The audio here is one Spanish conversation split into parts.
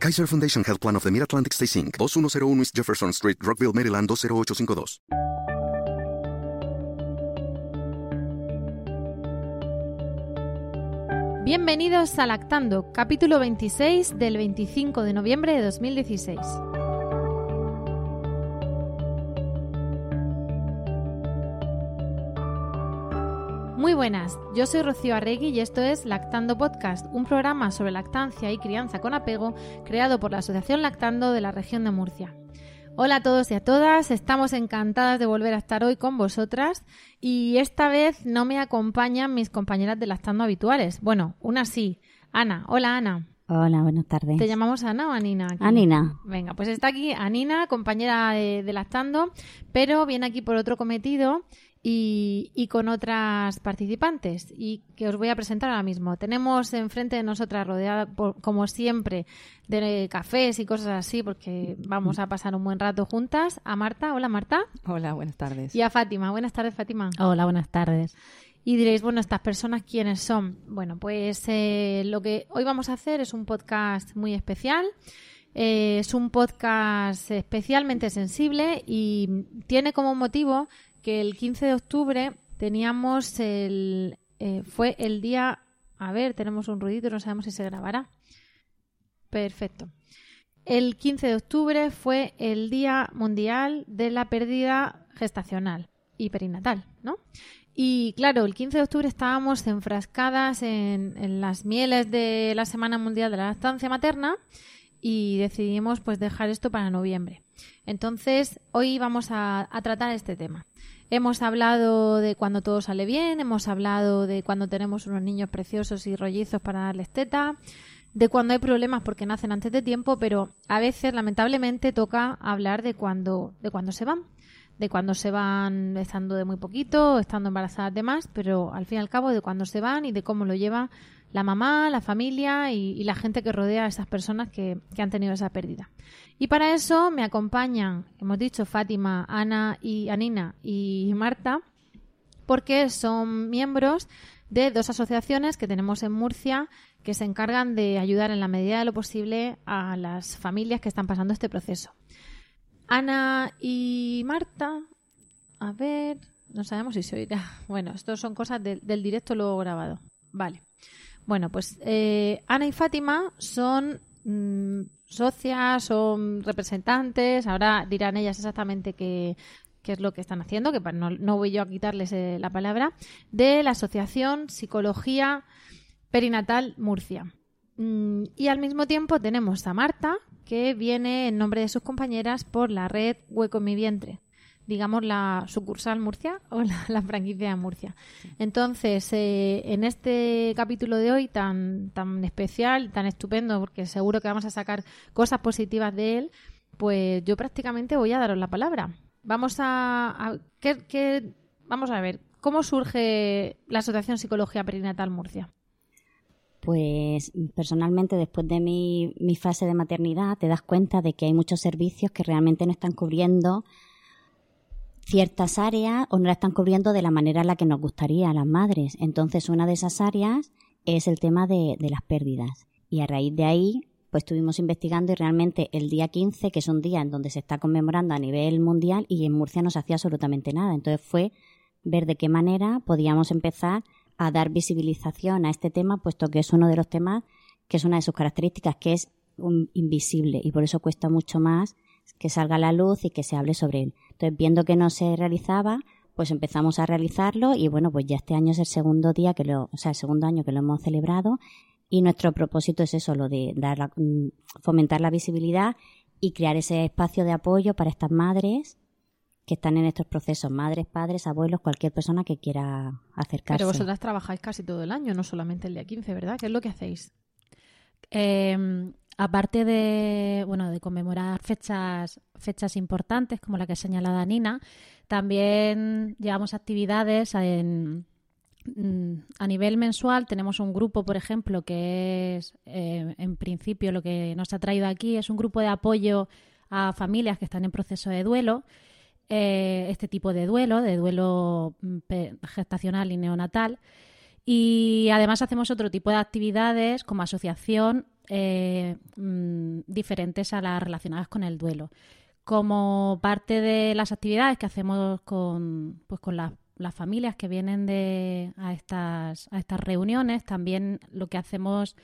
Kaiser Foundation Health Plan of the Mid-Atlantic Stay Inc., 2101 East Jefferson Street, Rockville, Maryland 20852. Bienvenidos a Lactando, capítulo 26 del 25 de noviembre de 2016. Muy buenas, yo soy Rocío Arregui y esto es Lactando Podcast, un programa sobre lactancia y crianza con apego creado por la Asociación Lactando de la región de Murcia. Hola a todos y a todas, estamos encantadas de volver a estar hoy con vosotras y esta vez no me acompañan mis compañeras de Lactando habituales. Bueno, una sí. Ana, hola Ana. Hola, buenas tardes. ¿Te llamamos Ana o Anina? aquí? Anina. Venga, pues está aquí Anina, compañera de, de Lactando, pero viene aquí por otro cometido y, y con otras participantes y que os voy a presentar ahora mismo. Tenemos enfrente de nosotras, rodeada por- como siempre de cafés y cosas así, porque vamos a pasar un buen rato juntas, a Marta. Hola Marta. Hola, buenas tardes. Y a Fátima. Buenas tardes, Fátima. Hola, buenas tardes. Y diréis, bueno, estas personas, ¿quiénes son? Bueno, pues eh, lo que hoy vamos a hacer es un podcast muy especial. Eh, es un podcast especialmente sensible y tiene como motivo que el 15 de octubre teníamos el... eh, fue el día... A ver, tenemos un ruidito, no sabemos si se grabará. Perfecto. El 15 de octubre fue el Día Mundial de la Pérdida Gestacional y Perinatal, ¿no? Y claro, el 15 de octubre estábamos enfrascadas en, en las mieles de la Semana Mundial de la Lactancia Materna y decidimos pues dejar esto para noviembre. Entonces, hoy vamos a, tratar este tema. Hemos hablado de cuando todo sale bien, hemos hablado de cuando tenemos unos niños preciosos y rollizos para darles teta, de cuando hay problemas porque nacen antes de tiempo, pero a veces lamentablemente toca hablar de cuando de cuando se van, de cuando se van estando de muy poquito, estando embarazadas de más, pero al fin y al cabo de cuando se van y de cómo lo lleva la mamá, la familia y, la gente que rodea a esas personas que han tenido esa pérdida. Y para eso me acompañan, hemos dicho, Fátima, Ana y Anina y Marta, porque son miembros de dos asociaciones que tenemos en Murcia que se encargan de ayudar en la medida de lo posible a las familias que están pasando este proceso. Ana y Marta, a ver, no sabemos si se oirá. Bueno, esto son cosas del- directo luego grabado. Vale. Bueno, pues eh, Ana y Fátima son mm, socias, son representantes, ahora dirán ellas exactamente qué, qué es lo que están haciendo, que no voy yo a quitarles eh, la palabra, de la Asociación Psicología Perinatal Murcia. Mm, Y al mismo tiempo tenemos a Marta, que viene en nombre de sus compañeras por la red Hueco en mi vientre, digamos la sucursal Murcia o la, la franquicia de Murcia. Entonces, eh, en este capítulo de hoy tan, tan especial, tan estupendo, porque seguro que vamos a sacar cosas positivas de él, pues yo prácticamente voy a daros la palabra. Vamos a, a- ¿qué- qué- vamos a ver, ¿cómo surge la Asociación Psicología Perinatal Murcia? Pues personalmente después de mi, mi fase de maternidad te das cuenta de que hay muchos servicios que realmente no están cubriendo ciertas áreas o no la están cubriendo de la manera en la que nos gustaría a las madres. Entonces una de esas áreas es el tema de, de las pérdidas. Y a raíz de ahí pues estuvimos investigando y realmente el día 15, que es un día en donde se está conmemorando a nivel mundial y en Murcia no se hacía absolutamente nada. Entonces fue ver de qué manera podíamos empezar a dar visibilización a este tema, puesto que es uno de los temas que es una de sus características, que es invisible y por eso cuesta mucho más que salga a la luz y que se hable sobre él. Entonces, viendo que no se realizaba, pues empezamos a realizarlo y bueno, pues ya este año es el segundo día que lo, o sea, el segundo año que lo hemos celebrado y nuestro propósito es eso, lo de dar la- mm, fomentar la visibilidad y crear ese espacio de apoyo para estas madres que están en estos procesos, madres, padres, abuelos, cualquier persona que quiera acercarse. Pero vosotras trabajáis casi todo el año, no solamente el día 15, ¿verdad? ¿Qué es lo que hacéis? Eh, aparte de, bueno, de conmemorar fechas, fechas importantes como la que ha señalado Nina, También llevamos actividades en, mm, a nivel mensual. Tenemos un grupo, por ejemplo, que es, eh, en principio, lo que nos ha traído aquí es un grupo de apoyo a familias que están en proceso de duelo. Eh, este tipo de duelo, de duelo mm, gestacional y neonatal. Y además hacemos otro tipo de actividades como asociación eh, mm, diferentes a las relacionadas con el duelo. Como parte de las actividades que hacemos con, pues con las, familias que vienen de, a, estas, a estas reuniones, también lo que hacemos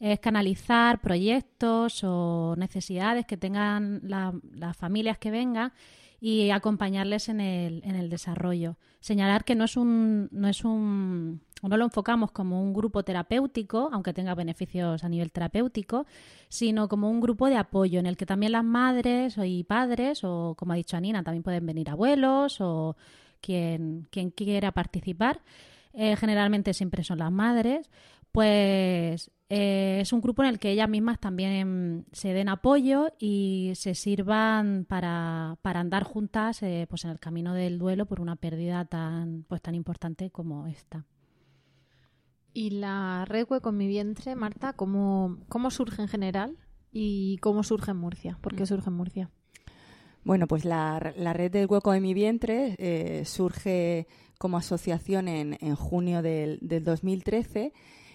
es canalizar proyectos o necesidades que tengan las familias que vengan y acompañarles en el, en el desarrollo. Señalar que no es un, no es un no lo enfocamos como un grupo terapéutico, aunque tenga beneficios a nivel terapéutico, sino como un grupo de apoyo en el que también las madres y padres, o como ha dicho Anina, también pueden venir abuelos o quien, quien quiera participar. Eh, generalmente siempre son las madres, pues eh, es un grupo en el que ellas mismas también se den apoyo y se sirvan para, para andar juntas eh, pues en el camino del duelo por una pérdida tan, pues tan importante como esta. ¿Y la red Hueco en mi vientre, Marta, cómo, cómo surge en general y cómo surge en Murcia? ¿Por qué surge en Murcia? Bueno, pues la, la red del hueco de mi vientre eh, surge como asociación en, en junio del, del 2013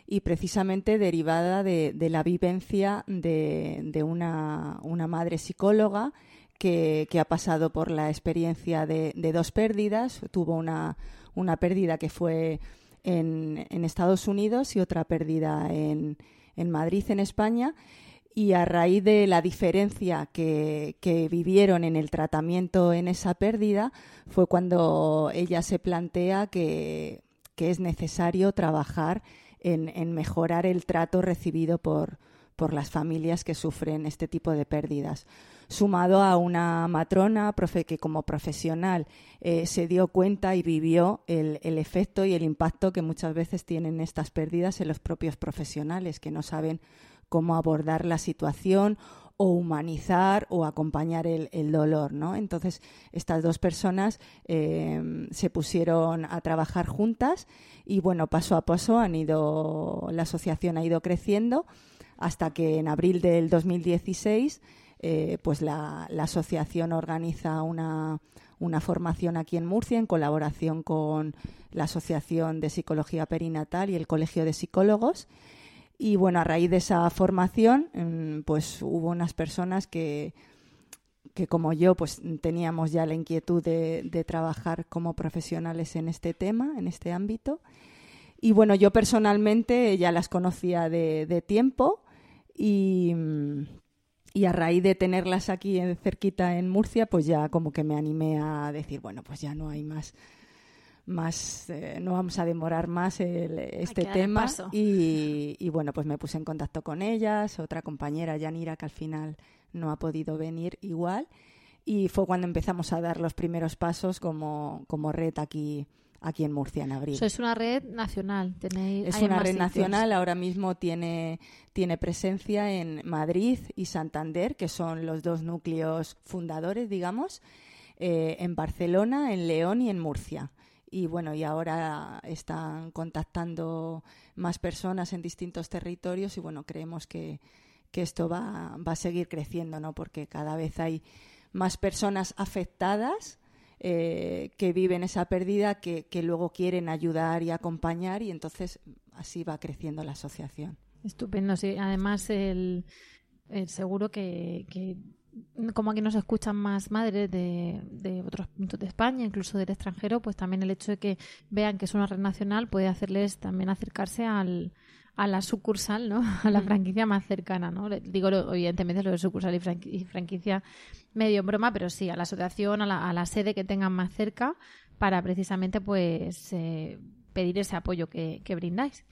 y precisamente derivada de, la vivencia de, una, madre psicóloga que, ha pasado por la experiencia de, dos pérdidas. Tuvo una, pérdida que fue en, Estados Unidos y otra pérdida en, Madrid, en España. Y a raíz de la diferencia que, vivieron en el tratamiento en esa pérdida, fue cuando ella se plantea que, que es necesario trabajar en, mejorar el trato recibido por, por las familias que sufren este tipo de pérdidas. Sumado a una matrona profe, que como profesional eh, se dio cuenta y vivió el, efecto y el impacto que muchas veces tienen estas pérdidas en los propios profesionales, que no saben cómo abordar la situación o humanizar o acompañar el, dolor, ¿no? Entonces, estas dos personas eh, se pusieron a trabajar juntas y, bueno, paso a paso han ido, la asociación ha ido creciendo hasta que en abril del 2016 eh, pues la, asociación organiza una, una, formación aquí en Murcia en colaboración con la Asociación de Psicología Perinatal y el Colegio de Psicólogos y bueno, a raíz de esa formación, mm, pues hubo unas personas que, que como yo, pues teníamos ya la inquietud de, trabajar como profesionales en este tema, en este ámbito. Y bueno, yo personalmente ya las conocía de, tiempo y, y, a raíz de tenerlas aquí en, cerquita en Murcia, pues ya como que me animé a decir, bueno, pues ya no hay más más eh, no vamos a demorar más este tema y, bueno pues me puse en contacto con ellas otra compañera Yanira que al final no ha podido venir igual. Y fue cuando empezamos a dar los primeros pasos como, como red aquí aquí en Murcia en abril. es una red nacional, tenéis Es una red nacional, ahora mismo tiene, tiene presencia en Madrid y Santander, que son los dos núcleos fundadores, digamos, eh, en Barcelona, en León y en Murcia y bueno, y ahora están contactando más personas en distintos territorios y bueno, creemos que, esto va, va, a seguir creciendo, ¿no? Porque cada vez hay más personas afectadas eh, que viven esa pérdida que, que, luego quieren ayudar y acompañar y entonces así va creciendo la asociación. Estupendo, sí. Además, el, el seguro que, que como aquí nos escuchan más madres de, de, otros puntos de España, incluso del extranjero, pues también el hecho de que vean que es una red nacional puede hacerles también acercarse al, a la sucursal, ¿no? A la franquicia más cercana, ¿no? Digo, evidentemente, lo de sucursal y, franquicia medio en broma, pero sí, a la asociación, a la, a la sede que tengan más cerca para precisamente, pues, eh, pedir ese apoyo que, que, brindáis.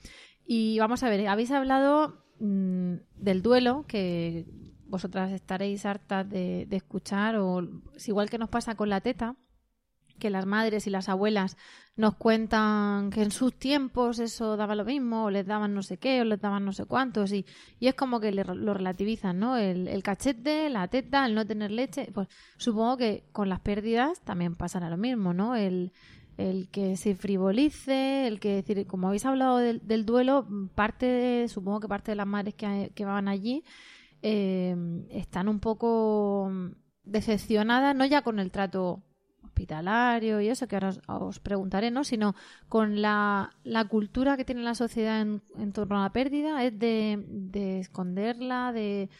Y vamos a ver, habéis hablado mm, del duelo, que vosotras estaréis hartas de, escuchar, o es igual que nos pasa con la teta, que las madres y las abuelas nos cuentan que en sus tiempos eso daba lo mismo, o les daban no sé qué, o les daban no sé cuántos, y, y es como que lo relativizan, ¿no? El, cachete, la teta, el no tener leche, pues supongo que con las pérdidas también pasará lo mismo, ¿no? El, el que se frivolice, el que decir, como habéis hablado del, del duelo, parte, supongo que parte de las madres que, que van allí eh, están un poco decepcionadas, no ya con el trato hospitalario y eso que ahora os, preguntaré, ¿no? Sino con la, la, cultura que tiene la sociedad en, en torno a la pérdida, es de, de esconderla, de,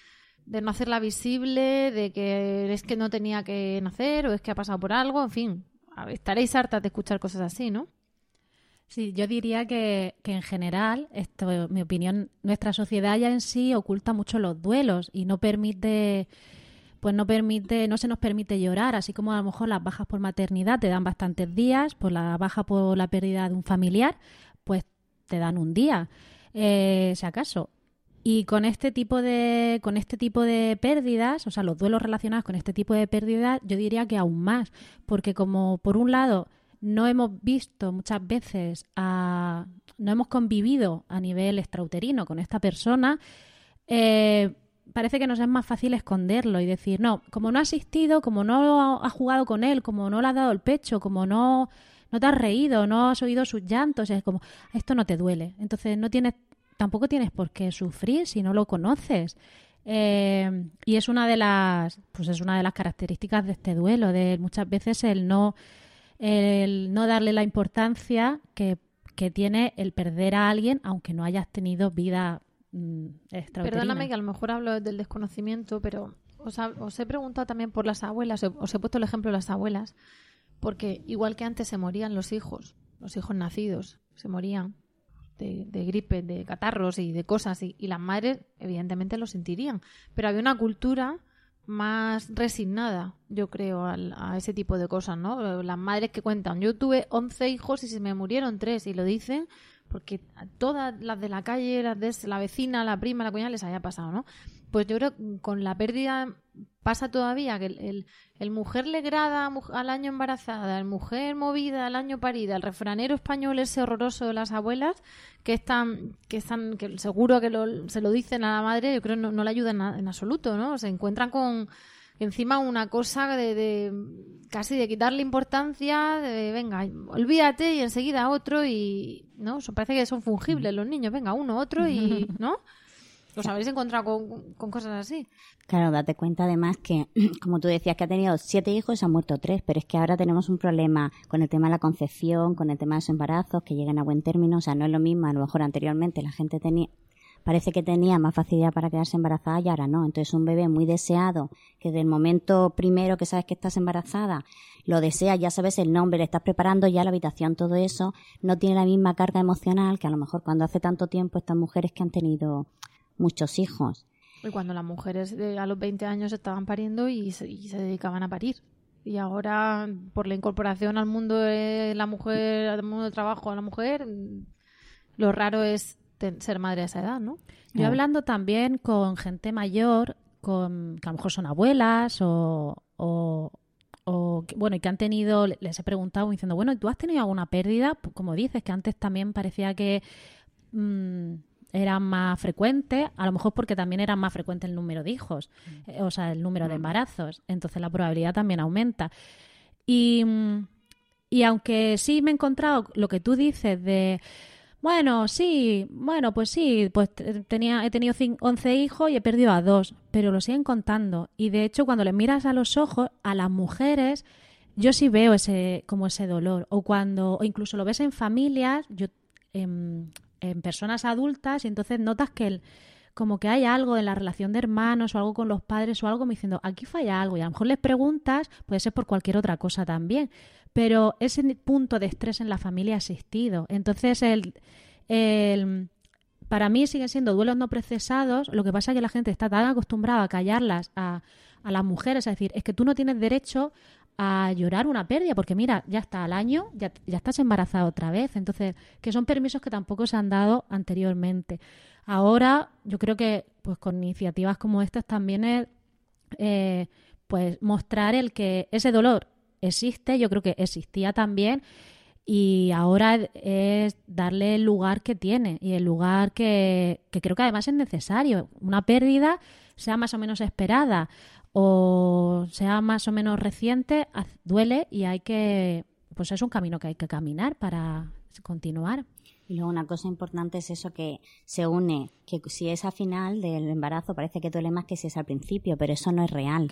de no hacerla visible, de que es que no tenía que nacer o es que ha pasado por algo, en fin, estaréis hartas de escuchar cosas así, ¿no? Sí, yo diría que, que, en general, esto, mi opinión, nuestra sociedad ya en sí oculta mucho los duelos y no permite pues no permite, no se nos permite llorar, así como a lo mejor las bajas por maternidad te dan bastantes días, por la baja por la pérdida de un familiar, pues te dan un día, eh, si acaso. Y con este tipo de, con este tipo de pérdidas, o sea, los duelos relacionados con este tipo de pérdidas, yo diría que aún más, porque como por un lado no hemos visto muchas veces a, no hemos convivido a nivel extrauterino con esta persona, eh, parece que nos es más fácil esconderlo y decir, no, como no ha asistido, como no ha jugado con él, como no le has dado el pecho, como no, no te has reído, no has oído sus llantos, es como, esto no te duele. Entonces no tienes, tampoco tienes por qué sufrir si no lo conoces. Eh, y es una de las, pues es una de las características de este duelo, de muchas veces el no, el no darle la importancia que, que tiene el perder a alguien, aunque no hayas tenido vida Mm, Perdóname que a lo mejor hablo del desconocimiento, pero os, he preguntado también por las abuelas, os he puesto el ejemplo de las abuelas, porque igual que antes se morían los hijos, los hijos nacidos, se morían de, gripe, de catarros y de cosas, y, las madres evidentemente lo sentirían, pero había una cultura más resignada, yo creo, a, ese tipo de cosas, ¿no? Las madres que cuentan, yo tuve 11 hijos y se me murieron tres, y lo dicen porque todas las de la calle, las de la vecina, la prima, la cuñada les haya pasado, ¿no? Pues yo creo que con la pérdida pasa todavía que el, el, mujer legrada al año embarazada, el mujer movida al año parida, el refranero español ese horroroso de las abuelas que están, que están, que seguro que se lo dicen a la madre, yo creo no, no le ayudan en absoluto, ¿no? Se encuentran con encima una cosa de, casi de quitarle importancia, de venga, olvídate y enseguida otro y no, eso parece que son fungibles los niños, venga, uno, otro y ¿no? ¿Os habéis encontrado con, cosas así? Claro, date cuenta además que, como tú decías, que ha tenido siete hijos y se han muerto tres, pero es que ahora tenemos un problema con el tema de la concepción, con el tema de los embarazos, que lleguen a buen término, o sea, no es lo mismo, a lo mejor anteriormente la gente tenía, parece que tenía más facilidad para quedarse embarazada y ahora no. Entonces un bebé muy deseado, que del momento primero que sabes que estás embarazada, lo deseas, ya sabes el nombre, le estás preparando ya la habitación, todo eso, no tiene la misma carga emocional que a lo mejor cuando hace tanto tiempo estas mujeres que han tenido muchos hijos. Y cuando las mujeres a los 20 años estaban pariendo y se, dedicaban a parir. Y ahora, por la incorporación al mundo de la mujer, al mundo del trabajo a la mujer, lo raro es ser madre a esa edad, ¿no? Yo hablando también con gente mayor, con, que a lo mejor son abuelas o, o, bueno, y que han tenido, les he preguntado diciendo, bueno, ¿tú has tenido alguna pérdida? Como dices, que antes también parecía que mm, eran más frecuentes, a lo mejor porque también era más frecuente el número de hijos, mm. eh, o sea, el número de mm. embarazos, entonces la probabilidad también aumenta. Y, y aunque sí me he encontrado lo que tú dices de bueno, sí, bueno, pues sí, pues tenía, he tenido 11 hijos y he perdido a dos, pero lo siguen contando. Y de hecho, cuando le miras a los ojos, a las mujeres, yo sí veo ese, como ese dolor. O cuando, o incluso lo ves en familias, yo, en, en personas adultas, y entonces notas que el, como que hay algo en la relación de hermanos o algo con los padres o algo me diciendo, aquí falla algo. Y a lo mejor les preguntas, puede ser por cualquier otra cosa también. Pero ese punto de estrés en la familia ha existido. Entonces, el, el, para mí siguen siendo duelos no procesados. Lo que pasa es que la gente está tan acostumbrada a callarlas a, a las mujeres, es decir, es que tú no tienes derecho a llorar una pérdida, porque mira, ya está al año, ya, ya estás embarazada otra vez. Entonces, que son permisos que tampoco se han dado anteriormente. Ahora, yo creo que pues con iniciativas como estas también es eh, pues mostrar el que ese dolor existe, yo creo que existía también y ahora es darle el lugar que tiene y el lugar que, que creo que además es necesario. Una pérdida, sea más o menos esperada o sea más o menos reciente, duele y hay que, pues es un camino que hay que caminar para continuar. Y luego una cosa importante es eso que se une, que si es al final del embarazo parece que duele más que si es al principio, pero eso no es real.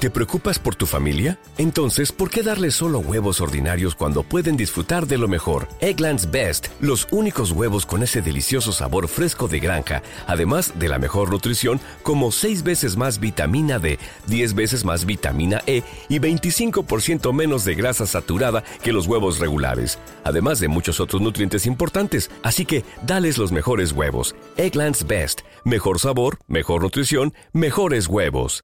¿Te preocupas por tu familia? Entonces, ¿por qué darles solo huevos ordinarios cuando pueden disfrutar de lo mejor? Eggland's Best, los únicos huevos con ese delicioso sabor fresco de granja, además de la mejor nutrición como 6 veces más vitamina D, 10 veces más vitamina E y 25% menos de grasa saturada que los huevos regulares, además de muchos otros nutrientes importantes así que dales los mejores huevos. Egglands Best. Mejor sabor, mejor nutrición, mejores huevos.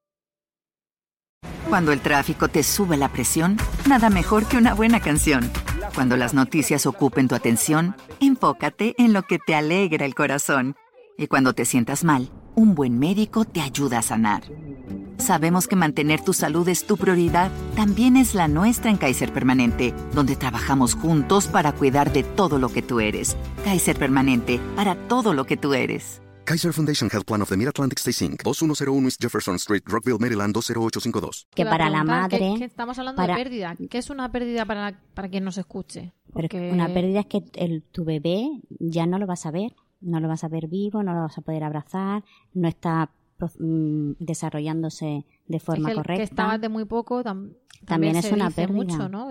Cuando el tráfico te sube la presión, nada mejor que una buena canción. Cuando las noticias ocupen tu atención, enfócate en lo que te alegra el corazón. Y cuando te sientas mal, un buen médico te ayuda a sanar. Sabemos que mantener tu salud es tu prioridad, también es la nuestra en Kaiser Permanente, donde trabajamos juntos para cuidar de todo lo que tú eres. Kaiser Permanente, para todo lo que tú eres. Kaiser Foundation Health Plan of the Mid-Atlantic Stay Inc. 2101 East Jefferson Street, Rockville, Maryland 20852. Que para la madre... Que, estamos hablando de pérdida. ¿Qué es una pérdida para, para quien nos escuche? Porque... Una pérdida es que el, tu bebé ya no lo vas a ver. No lo vas a ver vivo, no lo vas a poder abrazar, no está Mm, desarrollándose de forma es correcta. Que estaba de muy poco también, es una pérdida. ¿no?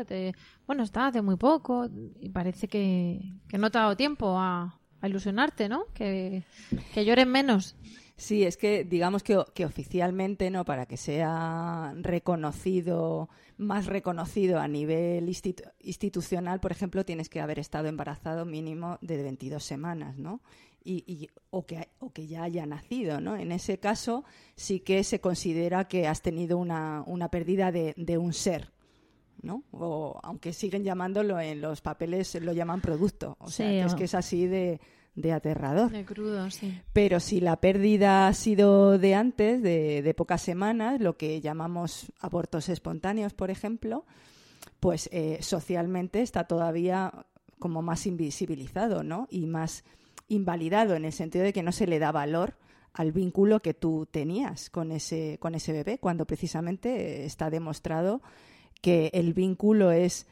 bueno, estaba de muy poco y parece que, no te ha dado tiempo a, ilusionarte, ¿no? Que, que lloren menos. Sí, es que digamos que, que, oficialmente, ¿no? Para que sea reconocido, más reconocido a nivel institucional, por ejemplo, tienes que haber estado embarazado mínimo de 22 semanas, ¿no? y, o, que, o que ya haya nacido, ¿no? En ese caso sí que se considera que has tenido una, una pérdida de, de un ser, ¿no? O aunque siguen llamándolo en los papeles lo llaman producto, o sea, es que es así de, de aterrador. De crudo, sí. Pero si la pérdida ha sido de antes, de, de pocas semanas, lo que llamamos abortos espontáneos, por ejemplo, pues eh, socialmente está todavía como más invisibilizado, ¿no? Y más invalidado en el sentido de que no se le da valor al vínculo que tú tenías con ese, con ese bebé, cuando precisamente está demostrado que el vínculo es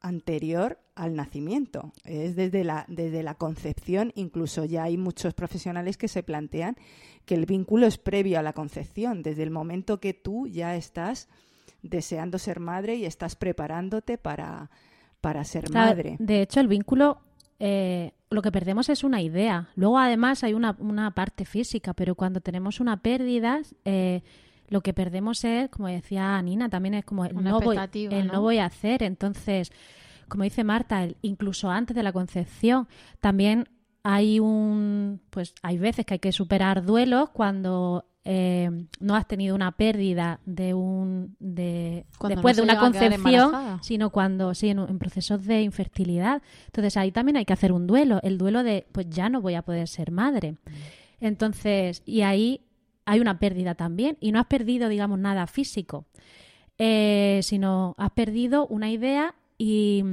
anterior al nacimiento, es desde la, desde la concepción, incluso ya hay muchos profesionales que se plantean que el vínculo es previo a la concepción, desde el momento que tú ya estás deseando ser madre y estás preparándote para, para ser madre. De hecho, el vínculo eh, lo que perdemos es una idea. Luego, además, hay una, parte física, pero cuando tenemos una pérdida, eh, lo que perdemos es, como decía Nina, también es como el, no voy, el ¿no? voy a hacer. Entonces, como dice Marta, incluso antes de la concepción, también hay un, pues hay veces que hay que superar duelos cuando eh, no has tenido una pérdida de un de después de una concepción, sino cuando sí en, procesos de infertilidad. Entonces ahí también hay que hacer un duelo, el duelo de pues ya no voy a poder ser madre. Entonces y ahí hay una pérdida también y no has perdido digamos nada físico, eh, sino has perdido una idea y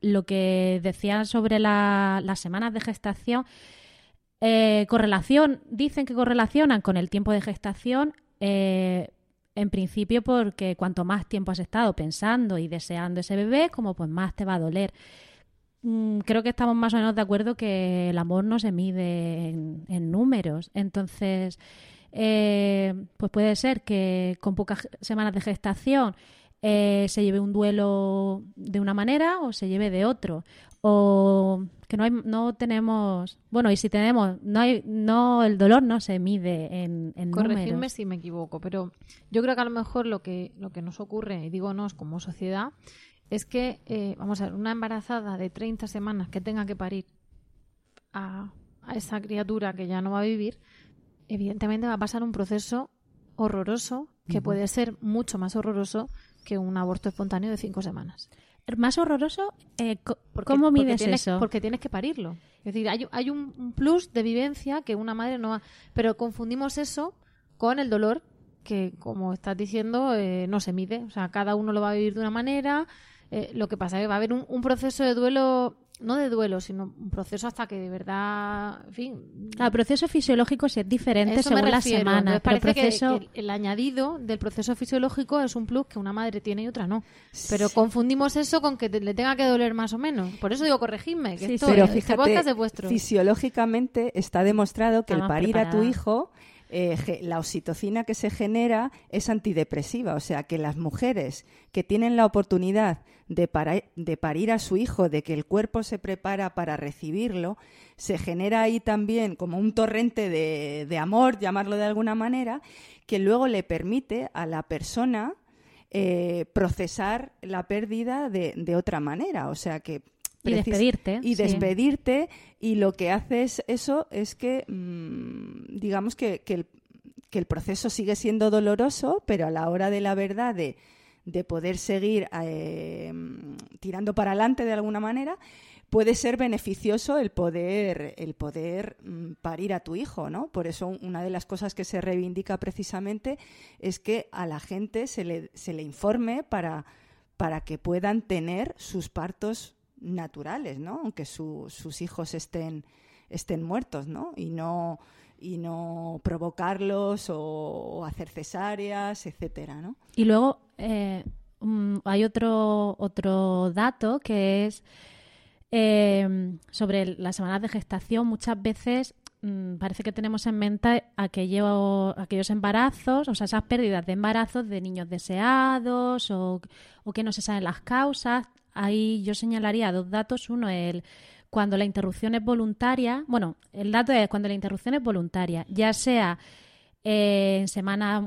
lo que decían sobre las semanas de gestación eh, correlación, dicen que correlacionan con el tiempo de gestación, eh, en principio porque cuanto más tiempo has estado pensando y deseando ese bebé, como pues más te va a doler. Mm, creo que estamos más o menos de acuerdo que el amor no se mide en, números. Entonces, eh, pues puede ser que con pocas semanas de gestación se lleve un duelo de una manera o se lleve de otro. O que no hay, no tenemos, bueno, y si tenemos, no hay, no, el dolor no se mide en, en Corregirme si me equivoco, pero yo creo que a lo mejor lo que, lo que nos ocurre, y digo nos como sociedad, es que, eh, vamos a ver, una embarazada de 30 semanas que tenga que parir a, a esa criatura que ya no va a vivir, evidentemente va a pasar un proceso horroroso que puede ser mucho más horroroso que un aborto espontáneo de cinco semanas más horroroso, eh, ¿cómo mides eso? Porque tienes que parirlo. Es decir, hay, hay un, plus de vivencia que una madre no ha... Pero confundimos eso con el dolor que, como estás diciendo, eh, no se mide. O sea, cada uno lo va a vivir de una manera. Eh, lo que pasa es que va a haber un, un proceso de duelo no de duelo, sino un proceso hasta que de verdad, en fin. El proceso fisiológico sí es diferente según la semana. Pero proceso... que, el, añadido del proceso fisiológico es un plus que una madre tiene y otra no. Pero confundimos eso con que le tenga que doler más o menos. Por eso digo, corregidme, que esto, pero este fíjate, de vuestro. Fisiológicamente está demostrado que el parir a tu hijo eh, la oxitocina que se genera es antidepresiva. O sea, que las mujeres que tienen la oportunidad de, de, parir a su hijo, de que el cuerpo se prepara para recibirlo, se genera ahí también como un torrente de, amor, llamarlo de alguna manera, que luego le permite a la persona eh, procesar la pérdida de, de otra manera. O sea que y despedirte. Y despedirte. Y lo que hace es eso es que, mm, digamos que, el, que, el, proceso sigue siendo doloroso, pero a la hora de la verdad de, de poder seguir eh, tirando para adelante de alguna manera, puede ser beneficioso el poder, el poder mm, parir a tu hijo, ¿no? Por eso una de las cosas que se reivindica precisamente es que a la gente se le, se le informe para, para que puedan tener sus partos naturales, ¿no? Aunque sus hijos estén, estén muertos, ¿no? Y no y no provocarlos o, hacer cesáreas, etcétera, ¿no? Y luego eh, mm, hay otro otro dato que es eh, sobre las semanas de gestación. Muchas veces mm, parece que tenemos en mente aquello, aquellos embarazos, o sea, esas pérdidas de embarazos de niños deseados o, o que no se saben las causas ahí yo señalaría dos datos. Uno, el cuando la interrupción es voluntaria. Bueno, el dato es cuando la interrupción es voluntaria, ya sea eh, en semanas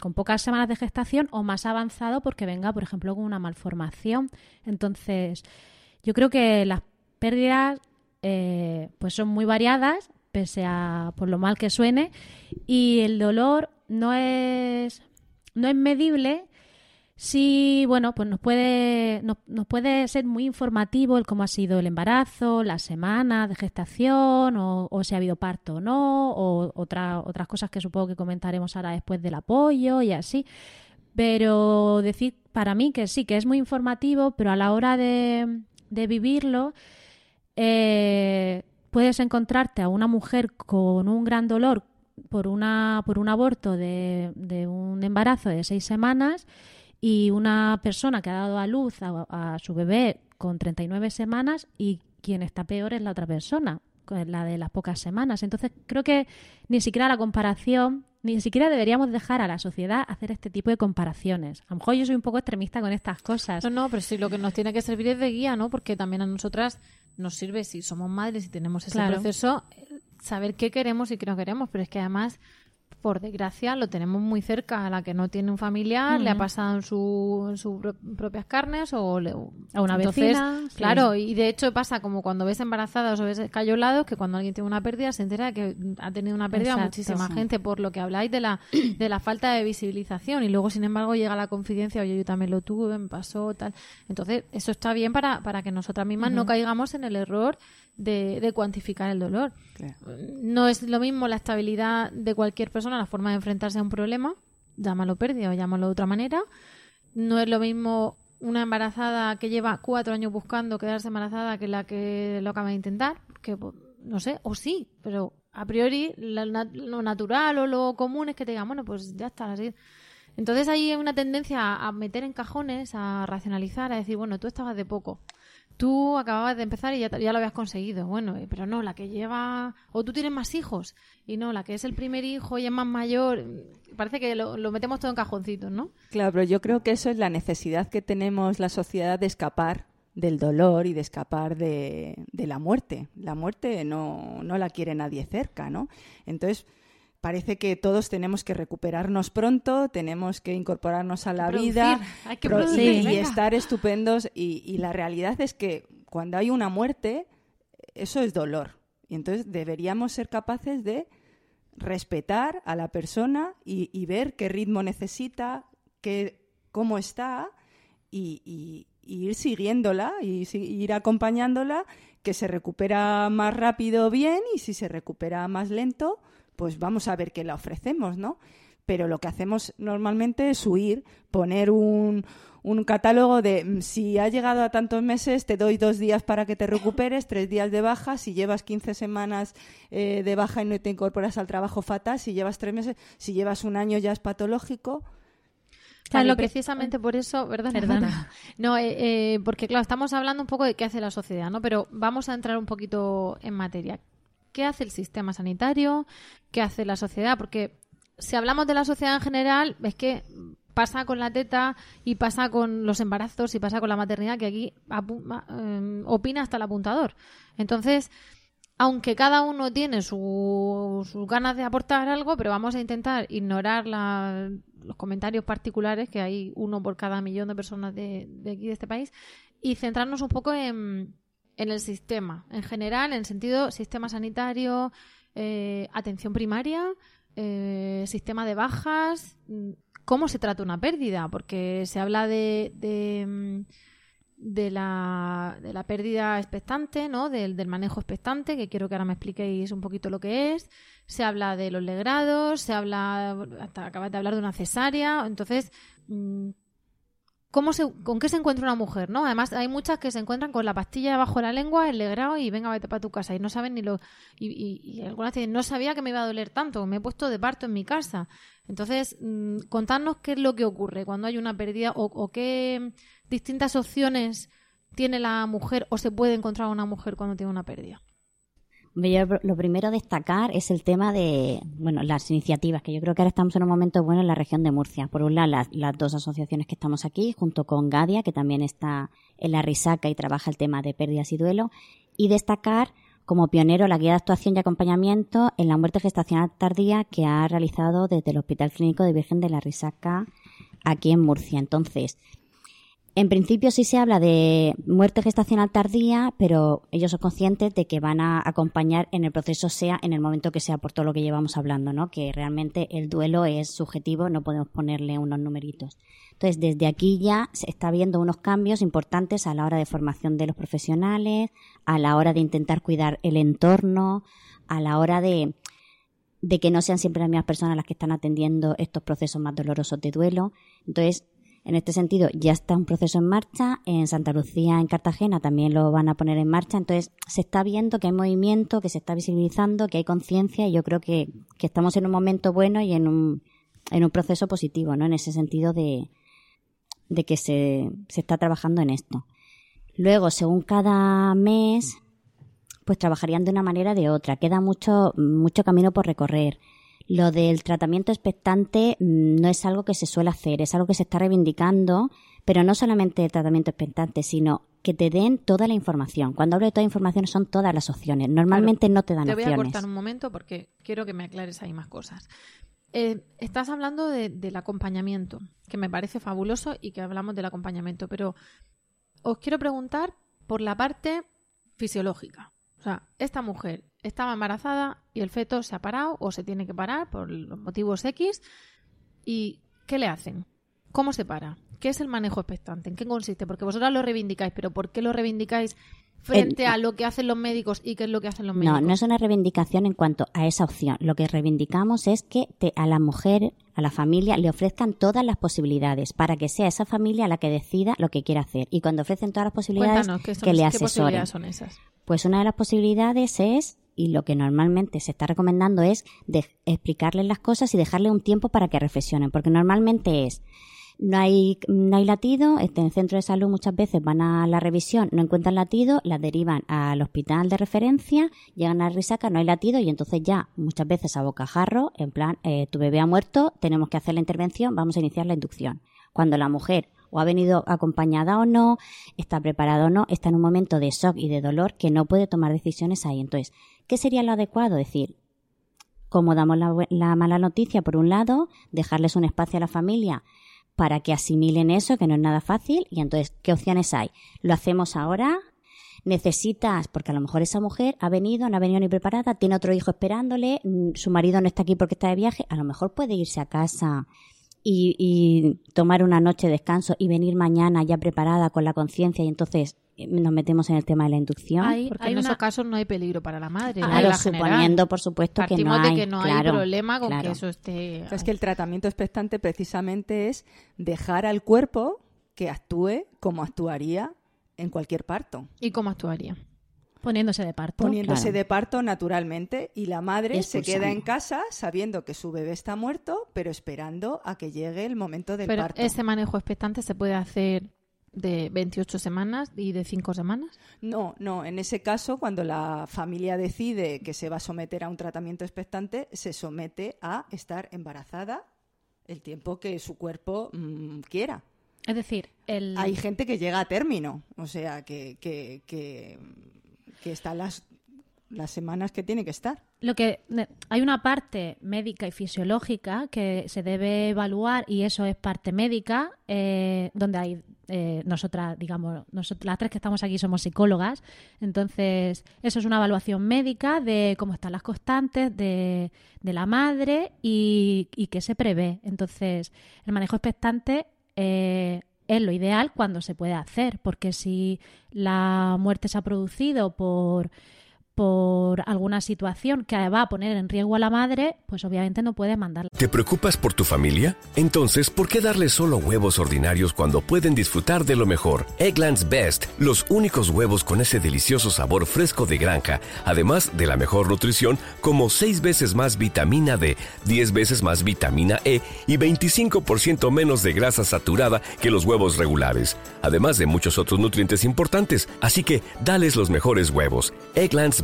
con pocas semanas de gestación o más avanzado porque venga, por ejemplo, con una malformación. Entonces, yo creo que las pérdidas eh, pues son muy variadas, pese a por lo mal que suene, y el dolor no es, no es medible Sí, bueno, pues nos puede, nos, puede ser muy informativo el cómo ha sido el embarazo, la semana de gestación, o, si ha habido parto o no, o otra, otras cosas que supongo que comentaremos ahora después del apoyo y así. Pero decir para mí que sí, que es muy informativo, pero a la hora de, vivirlo, eh, puedes encontrarte a una mujer con un gran dolor por, una, por un aborto de un embarazo de seis semanas y una persona que ha dado a luz a, su bebé con 39 semanas y quien está peor es la otra persona, la de las pocas semanas. Entonces creo que ni siquiera la comparación, ni siquiera deberíamos dejar a la sociedad hacer este tipo de comparaciones. A lo mejor yo soy un poco extremista con estas cosas. No, no, pero sí lo que nos tiene que servir es de guía, ¿no? Porque también a nosotras nos sirve, si somos madres y tenemos ese proceso, saber qué queremos y qué no queremos. Pero es que además por desgracia, lo tenemos muy cerca. A la que no tiene un familiar, le ha pasado en, su, sus propias carnes o a una vecina. Claro, y de hecho pasa como cuando ves embarazadas o ves escayolados, que cuando alguien tiene una pérdida se entera que ha tenido una pérdida muchísima gente, por lo que habláis de la, de la falta de visibilización. Y luego, sin embargo, llega la confidencia, oye, yo también lo tuve, me pasó, tal. Entonces, eso está bien para, para que nosotras mismas no caigamos en el error de, cuantificar el dolor. No es lo mismo la estabilidad de cualquier persona, la forma de enfrentarse a un problema, llámalo pérdida o llámalo de otra manera. No es lo mismo una embarazada que lleva cuatro años buscando quedarse embarazada que la que lo acaba de intentar, que pues, no sé, o sí, pero a priori lo natural o lo común es que te digan, bueno, pues ya está, así. Entonces hay una tendencia a meter en cajones, a racionalizar, a decir, bueno, tú estabas de poco tú acababas de empezar y ya, lo habías conseguido. Bueno, eh, pero no, la que lleva. O tú tienes más hijos. Y no, la que es el primer hijo y es más mayor. Parece que lo, metemos todo en cajoncitos, ¿no? Claro, pero yo creo que eso es la necesidad que tenemos la sociedad de escapar del dolor y de escapar de, de la muerte. La muerte no, no la quiere nadie cerca, ¿no? Entonces parece que todos tenemos que recuperarnos pronto, tenemos que incorporarnos a la vida y estar estupendos. Y, la realidad es que cuando hay una muerte, eso es dolor. Y entonces deberíamos ser capaces de respetar a la persona y, ver qué ritmo necesita, qué, cómo está y, ir siguiéndola y ir acompañándola, que se recupera más rápido bien y si se recupera más lento, pues vamos a ver qué le ofrecemos, ¿no? pero lo que hacemos normalmente es huir, poner un, un catálogo de mm, si ha llegado a tantos meses, te doy dos días para que te recuperes, tres días de baja, si llevas 15 semanas eh, de baja y no te incorporas al trabajo fatal, si llevas tres meses, si llevas un año ya es patológico. Claro, precisamente por eso, ¿verdad? Perdona. No, eh, eh, porque claro, estamos hablando un poco de qué hace la sociedad, ¿no? Pero vamos a entrar un poquito en materia. ¿Qué hace el sistema sanitario? ¿Qué hace la sociedad? Porque si hablamos de la sociedad en general, es que pasa con la teta y pasa con los embarazos y pasa con la maternidad, que aquí eh, opina hasta el apuntador. Entonces, aunque cada uno tiene sus ganas de aportar algo, pero vamos a intentar ignorar los comentarios particulares, que hay uno por cada millón de personas de, aquí, de este país, y centrarnos un poco en, el sistema, en general, en el sentido sistema sanitario, eh, atención primaria, eh, sistema de bajas, cómo se trata una pérdida, porque se habla de, de, mm, de, la, de la pérdida expectante, ¿no? Del, del, manejo expectante, que quiero que ahora me expliquéis un poquito lo que es. Se habla de los legrados, se habla, hasta acabas de hablar de una cesárea. Entonces, mm, ¿Cómo se, ¿Con qué se encuentra una mujer? ¿no? Además, hay muchas que se encuentran con la pastilla debajo de la lengua, el legrado y venga, vete para tu casa. Y no saben ni lo. Y, y, algunas dicen, no sabía que me iba a doler tanto, me he puesto de parto en mi casa. Entonces, mmm, contarnos qué es lo que ocurre cuando hay una pérdida o, o qué distintas opciones tiene la mujer o se puede encontrar una mujer cuando tiene una pérdida lo primero a destacar es el tema de, bueno, las iniciativas, que yo creo que ahora estamos en un momento bueno en la región de Murcia. Por un lado, las, dos asociaciones que estamos aquí, junto con Gadia, que también está en la Risaca y trabaja el tema de pérdidas y duelo, y destacar como pionero la guía de actuación y acompañamiento en la muerte gestacional tardía que ha realizado desde el Hospital Clínico de Virgen de la Risaca aquí en Murcia. Entonces, en principio sí se habla de muerte gestacional tardía, pero ellos son conscientes de que van a acompañar en el proceso sea en el momento que sea por todo lo que llevamos hablando, ¿no? Que realmente el duelo es subjetivo, no podemos ponerle unos numeritos. Entonces, desde aquí ya se está viendo unos cambios importantes a la hora de formación de los profesionales, a la hora de intentar cuidar el entorno, a la hora de que no sean siempre las mismas personas las que están atendiendo estos procesos más dolorosos de duelo. Entonces, en este sentido, ya está un proceso en marcha. En Santa Lucía, en Cartagena, también lo van a poner en marcha. Entonces, se está viendo que hay movimiento, que se está visibilizando, que hay conciencia y yo creo que, estamos en un momento bueno y en un, en un proceso positivo, ¿no? En ese sentido de, de que se, se está trabajando en esto. Luego, según cada mes, pues trabajarían de una manera o de otra. Queda mucho, mucho camino por recorrer. Lo del tratamiento expectante mm, no es algo que se suele hacer, es algo que se está reivindicando, pero no solamente el tratamiento expectante, sino que te den toda la información. Cuando hablo de toda la información son todas las opciones. Normalmente no te dan opciones. Te voy a cortar un momento porque quiero que me aclares ahí más cosas. Eh, estás hablando del acompañamiento, que me parece fabuloso y que hablamos del acompañamiento, pero os quiero preguntar por la parte fisiológica. O sea, esta mujer estaba embarazada y el feto se ha parado o se tiene que parar por los motivos X. ¿Y qué le hacen? ¿Cómo se para? ¿Qué es el manejo expectante? ¿En qué consiste? Porque vosotras lo reivindicáis, pero ¿por qué lo reivindicáis frente a lo que hacen los médicos y qué es lo que hacen los médicos? No, no es una reivindicación en cuanto a esa opción. Lo que reivindicamos es que a la mujer, a la familia, le ofrezcan todas las posibilidades para que sea esa familia la que decida lo que quiere hacer. Y cuando ofrecen todas las posibilidades, que le asesoren. ¿Qué posibilidades son esas? Pues una de las posibilidades es y lo que normalmente se está recomendando es de explicarles las cosas y dejarle un tiempo para que reflexionen, porque normalmente es no hay, no hay latido, este, en el centro de salud muchas veces van a la revisión, no encuentran latido, la derivan al hospital de referencia, llegan a risaca, no hay latido y entonces ya muchas veces a bocajarro, en plan, eh, tu bebé ha muerto, tenemos que hacer la intervención, vamos a iniciar la inducción. Cuando la mujer o ha venido acompañada o no, está preparada o no, está en un momento de shock y de dolor que no puede tomar decisiones ahí. Entonces, ¿qué sería lo adecuado? Decir, como damos la, mala noticia, por un lado, dejarles un espacio a la familia para que asimilen eso, que no es nada fácil, y entonces, ¿qué opciones hay? ¿Lo hacemos ahora? necesitas, porque a lo mejor esa mujer ha venido, no ha venido ni preparada, tiene otro hijo esperándole, mm, su marido no está aquí porque está de viaje, a lo mejor puede irse a casa y, y tomar una noche de descanso y venir mañana ya preparada con la conciencia y entonces eh, nos metemos en el tema de la inducción. Hay- Porque hay en una- esos casos no hay peligro para la madre. Claro, regla general. suponiendo, por supuesto, que Partimos no hay. de que no claro, hay problema con claro. que eso esté... O sea, es que el tratamiento expectante precisamente es dejar al cuerpo que actúe como actuaría en cualquier parto, ¿Y cómo actuaría? Poniéndose de parto. poniéndose claro. de parto naturalmente y la madre se queda en casa sabiendo que su bebé está muerto, pero esperando a que llegue el momento del Pero parto. ese manejo expectante se puede hacer de 28 semanas y de 5 semanas. No, no, en ese caso, cuando la familia decide que se va a someter a un tratamiento expectante, se somete a estar embarazada el tiempo que su cuerpo mm, quiera. Es decir, el... Hay gente que llega a término, o sea, que, que, que, que está las, las semanas que tiene que estar. Lo que hay una parte médica y fisiológica que se debe evaluar y eso es parte médica eh, donde hay eh, nosotras digamos nosotras las tres que estamos aquí somos psicólogas entonces eso es una evaluación médica de cómo están las constantes de, de la madre y, y qué se prevé entonces el manejo expectante eh, es lo ideal cuando se puede hacer porque si la muerte se ha producido por por alguna situación que va a poner en riesgo a la madre, pues obviamente no puede mandarla. ¿Te preocupas por tu familia? Entonces, ¿por qué darles solo huevos ordinarios cuando pueden disfrutar de lo mejor? Eggland's Best, los únicos huevos con ese delicioso sabor fresco de granja, además de la mejor nutrición, como 6 veces más vitamina D, 10 veces más vitamina E y 25% menos de grasa saturada que los huevos regulares, además de muchos otros nutrientes importantes. Así que, dales los mejores huevos. Eggland's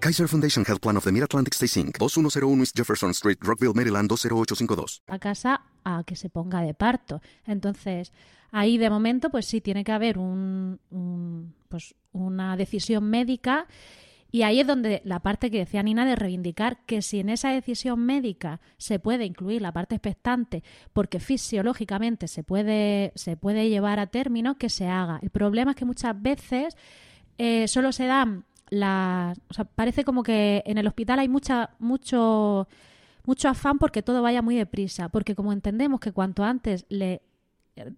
Kaiser Foundation Health Plan of the Mid-Atlantic Stay Inc., 2101 East Jefferson Street, Rockville, Maryland, 20852. a casa a que se ponga de parto. Entonces, ahí de momento, pues sí tiene que haber un, un- pues una decisión médica y ahí es donde la parte que decía Nina de reivindicar que si en esa decisión médica se puede incluir la parte expectante porque fisiológicamente se puede, se puede llevar a término, que se haga. El problema es que muchas veces eh, solo se dan parece como que en el hospital hay mucha, mucho mucho afán porque todo vaya muy deprisa, porque como entendemos que cuanto antes le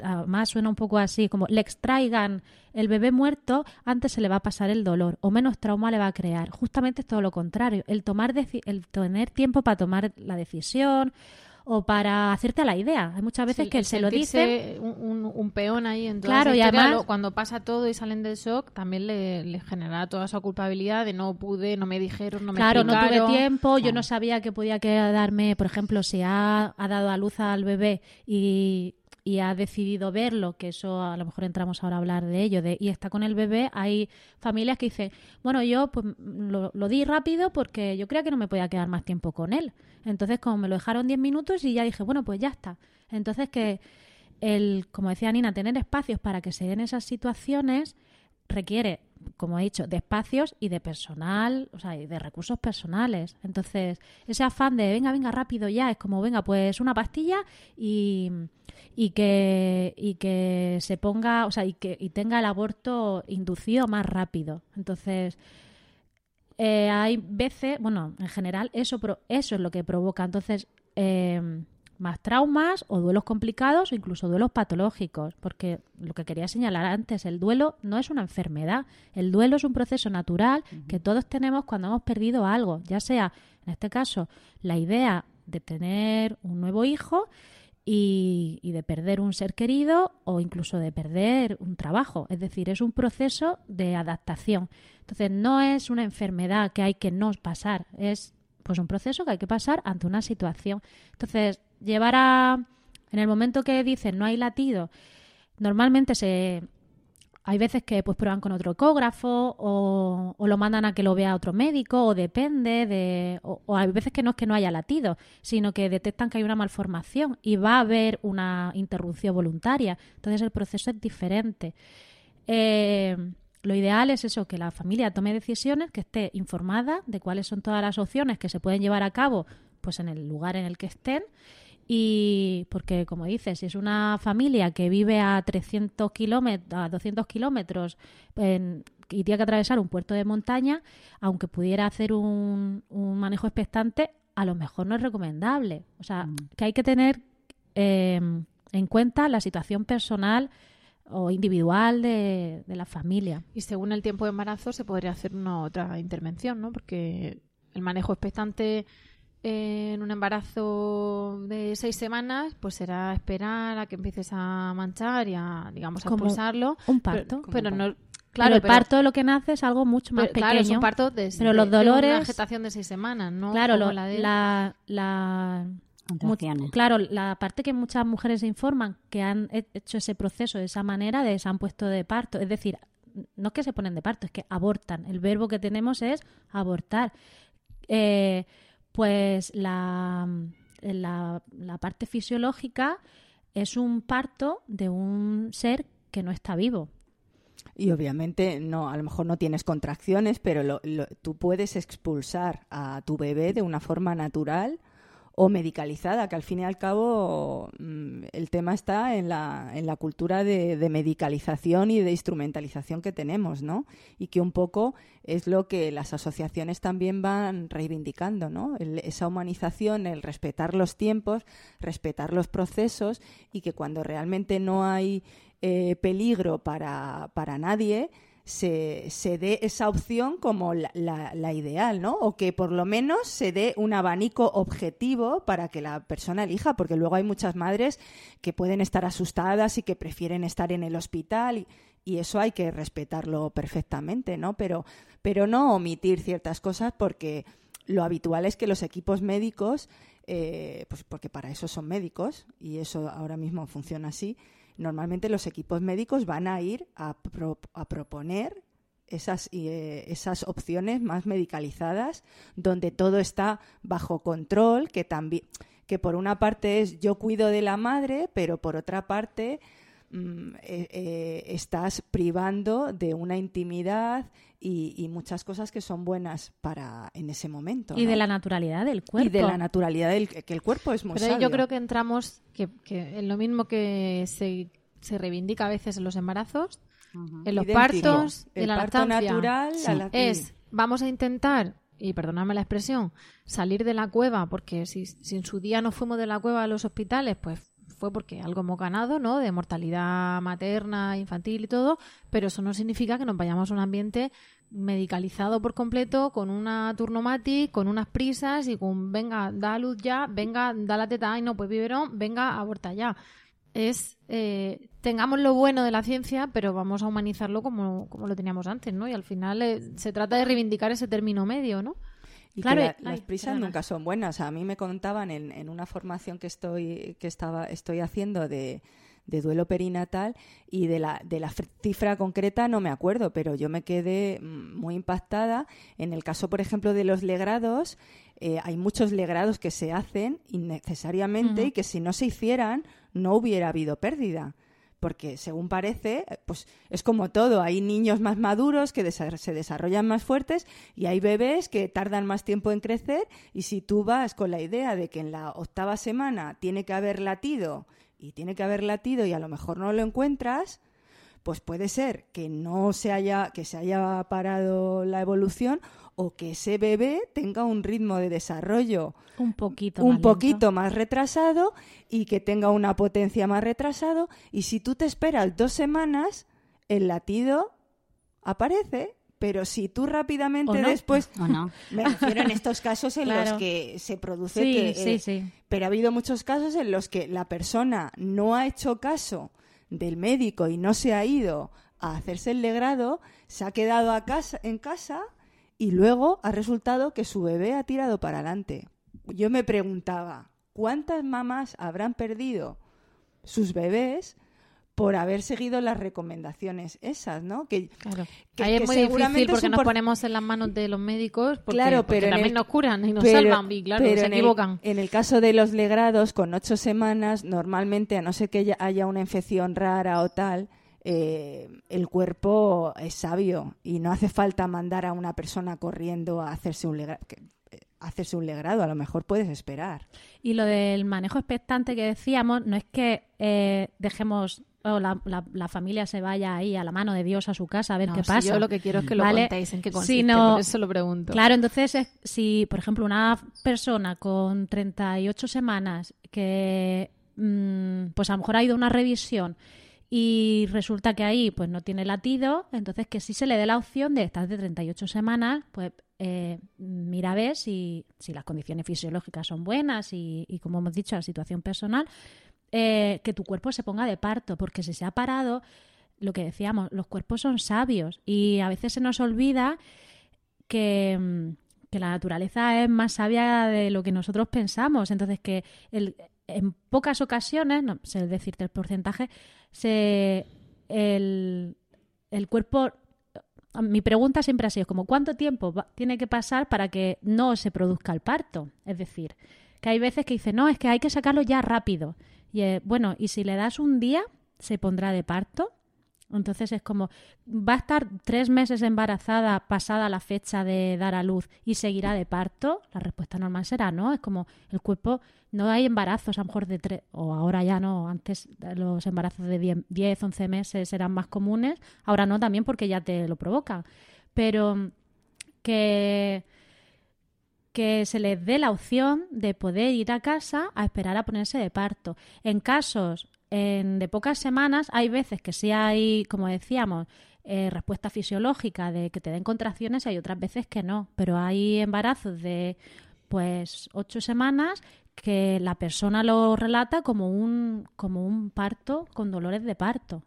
además suena un poco así, como le extraigan el bebé muerto, antes se le va a pasar el dolor o menos trauma le va a crear. Justamente es todo lo contrario, el tomar el tener tiempo para tomar la decisión o para hacerte a la idea. Hay muchas veces Sí, que el se lo dicen Un, un- un peón ahí en toda Claro, esa y además- lo- cuando pasa todo y salen del shock, también le, le genera toda esa culpabilidad de no pude, no me dijeron, no me Claro, no tuve tiempo, yo no sabía que podía quedarme, por ejemplo, si ha, ha dado a luz al bebé y, y ha decidido verlo, que eso a lo mejor entramos ahora a hablar de ello, de, y está con el bebé, hay familias que dicen, bueno, yo pues, lo, di rápido porque yo creía que no me podía quedar más tiempo con él. Entonces, como me lo dejaron 10 minutos y ya dije, bueno, pues ya está. Entonces, que el, como decía Nina, tener espacios para que se den esas situaciones requiere, como he dicho, de espacios y de personal, o sea, y de recursos personales. Entonces, ese afán de venga, venga, rápido ya, es como, venga, pues una pastilla y, y que y que se ponga, o sea, y que y tenga el aborto inducido más rápido. Entonces, eh, hay veces, bueno, en general, eso, eso es lo que provoca. Entonces, eh, más traumas o duelos complicados o incluso duelos patológicos. Porque lo que quería señalar antes, el duelo no es una enfermedad. El duelo es un proceso natural que todos tenemos cuando hemos perdido algo, ya sea, en este caso, la idea de tener un nuevo hijo y, y de perder un ser querido o incluso de perder un trabajo. Es decir, es un proceso de adaptación. Entonces, no es una enfermedad que hay que no pasar, es pues un proceso que hay que pasar ante una situación. Entonces, llevar a en el momento que dicen no hay latido, normalmente se hay veces que pues prueban con otro ecógrafo o, lo mandan a que lo vea otro médico o depende de o, hay veces que no es que no haya latido sino que detectan que hay una malformación y va a haber una interrupción voluntaria entonces el proceso es diferente eh, lo ideal es eso que la familia tome decisiones que esté informada de cuáles son todas las opciones que se pueden llevar a cabo pues en el lugar en el que estén y porque, como dices, si es una familia que vive a 300 kilómetros, a 200 kilómetros y tiene que atravesar un puerto de montaña, aunque pudiera hacer un, manejo expectante, a lo mejor no es recomendable. O sea, mm. que hay que tener em, en cuenta la situación personal o individual de, de, la familia. Y según el tiempo de embarazo se podría hacer una otra intervención, ¿no? Porque el manejo expectante en un embarazo de seis semanas, pues será esperar a que empieces a manchar y a, digamos, a expulsarlo. Un parto. Pero, no. Claro, el parto de lo que nace es algo mucho más pequeño. Claro, es un parto de, pero los dolores, una gestación de seis semanas, ¿no? Claro, la, la, la claro, la parte que muchas mujeres informan que han hecho ese proceso de esa manera, de se han puesto de parto, es decir, no es que se ponen de parto, es que abortan. El verbo que tenemos es abortar. Eh, pues la, la, parte fisiológica es un parto de un ser que no está vivo. Y obviamente no, a lo mejor no tienes contracciones, pero tú puedes expulsar a tu bebé de una forma natural o medicalizada, que al fin y al cabo mm, el tema está en la, en la cultura de, medicalización y de instrumentalización que tenemos, ¿no? Y que un poco es lo que las asociaciones también van reivindicando, ¿no? esa humanización, el respetar los tiempos, respetar los procesos y que cuando realmente no hay eh, peligro para, para nadie, se, se dé esa opción como la, la, ideal, ¿no? O que por lo menos se dé un abanico objetivo para que la persona elija, porque luego hay muchas madres que pueden estar asustadas y que prefieren estar en el hospital y, y eso hay que respetarlo perfectamente, ¿no? Pero, pero no omitir ciertas cosas porque lo habitual es que los equipos médicos, eh, pues porque para eso son médicos y eso ahora mismo funciona así, normalmente los equipos médicos van a ir a, proponer esas, eh, esas opciones más medicalizadas, donde todo está bajo control, que también que por una parte es yo cuido de la madre, pero por otra parte mm, eh, eh, estás privando de una intimidad y, muchas cosas que son buenas para en ese momento. Y de la naturalidad del cuerpo. Y de la naturalidad del que el cuerpo es muy Pero yo creo que entramos, que, que en lo mismo que se, se reivindica a veces en los embarazos, en los partos, en la parto natural, es vamos a intentar y perdonadme la expresión, salir de la cueva, porque si, si, en su día no fuimos de la cueva a los hospitales, pues fue porque algo hemos ganado, ¿no? De mortalidad materna, infantil y todo, pero eso no significa que nos vayamos a un ambiente medicalizado por completo, con una turnomatic, con unas prisas y con, venga, da luz ya, venga, da la teta, y no, pues biberón, venga, aborta ya. Es, eh, tengamos lo bueno de la ciencia, pero vamos a humanizarlo como, como lo teníamos antes, ¿no? Y al final eh, se trata de reivindicar ese término medio, ¿no? Y claro, las prisas nunca son buenas. A mí me contaban en, en una formación que estoy, que estaba, estoy haciendo de, de duelo perinatal y de la, de la cifra concreta no me acuerdo, pero yo me quedé mm, muy impactada. En el caso, por ejemplo, de los legrados, eh, hay muchos legrados que se hacen innecesariamente y que si no se hicieran no hubiera habido pérdida porque según parece, pues es como todo, hay niños más maduros que se desarrollan más fuertes y hay bebés que tardan más tiempo en crecer y si tú vas con la idea de que en la octava semana tiene que haber latido y tiene que haber latido y a lo mejor no lo encuentras, pues puede ser que no se haya que se haya parado la evolución o que ese bebé tenga un ritmo de desarrollo un poquito, un más, poquito más retrasado y que tenga una potencia más retrasado y si tú te esperas dos semanas el latido aparece pero si tú rápidamente después no? me refiero en estos casos en los que se produce que sí, sí. pero ha habido muchos casos en los que la persona no ha hecho caso del médico y no se ha ido a hacerse el legrado se ha quedado a casa en casa y luego ha resultado que su bebé ha tirado para adelante. Yo me preguntaba, ¿cuántas mamás habrán perdido sus bebés por haber seguido las recomendaciones esas, ¿no? Que, Claro. que- Ahí que es muy difícil porque un nos por- ponemos en las manos de los médicos porque, Claro, pero también el- nos curan y nos pero- salvan y claro, pero se en el- equivocan. En el, caso de los legrados, con ocho semanas, normalmente, a no ser que haya una infección rara o tal, eh, el cuerpo es sabio y no hace falta mandar a una persona corriendo a hacerse un legrado. hacerse un legrado, a lo mejor puedes esperar. Y lo del manejo expectante que decíamos, no es que eh, dejemos o la, la- la familia se vaya ahí a la mano de Dios a su casa a ver No, qué si pasa. Yo lo que quiero es que lo ¿Vale? contéis en qué consiste, por eso lo pregunto. Claro, entonces es- si, por ejemplo, una persona con 38 semanas que mm, pues a lo mejor ha ido a una revisión y resulta que ahí pues no tiene latido, entonces que sí se le dé la opción de estar de 38 semanas, pues eh, mira a ver si, si las condiciones fisiológicas son buenas y, y, como hemos dicho, la situación personal, eh, que tu cuerpo se ponga de parto, porque si se ha parado, lo que decíamos, los cuerpos son sabios y a veces se nos olvida que, mm, que la naturaleza es más sabia de lo que nosotros pensamos. Entonces, que el- en pocas ocasiones, no sé decirte el porcentaje, se, el, el cuerpo... Mi pregunta siempre ha sido como ¿cuánto tiempo tiene que pasar para que no se produzca el parto? Es decir, que hay veces que dicen, no, es que hay que sacarlo ya rápido. Y eh, bueno, y si le das un día, se pondrá de parto. Entonces es como, va a estar tres meses embarazada pasada la fecha de dar a luz y seguirá de parto. La respuesta normal será no. Es como el cuerpo, no hay embarazos a lo mejor de tres, o ahora ya no, antes los embarazos de 10, 10 11 meses eran más comunes, ahora no también porque ya te lo provocan. Pero que que se les dé la opción de poder ir a casa a esperar a ponerse de parto. En casos en- de pocas semanas, hay veces que sí hay, como decíamos, eh, respuesta fisiológica de que te den contracciones y hay otras veces que no. Pero hay embarazos de pues ocho semanas que la persona lo relata como un, como un parto con dolores de parto.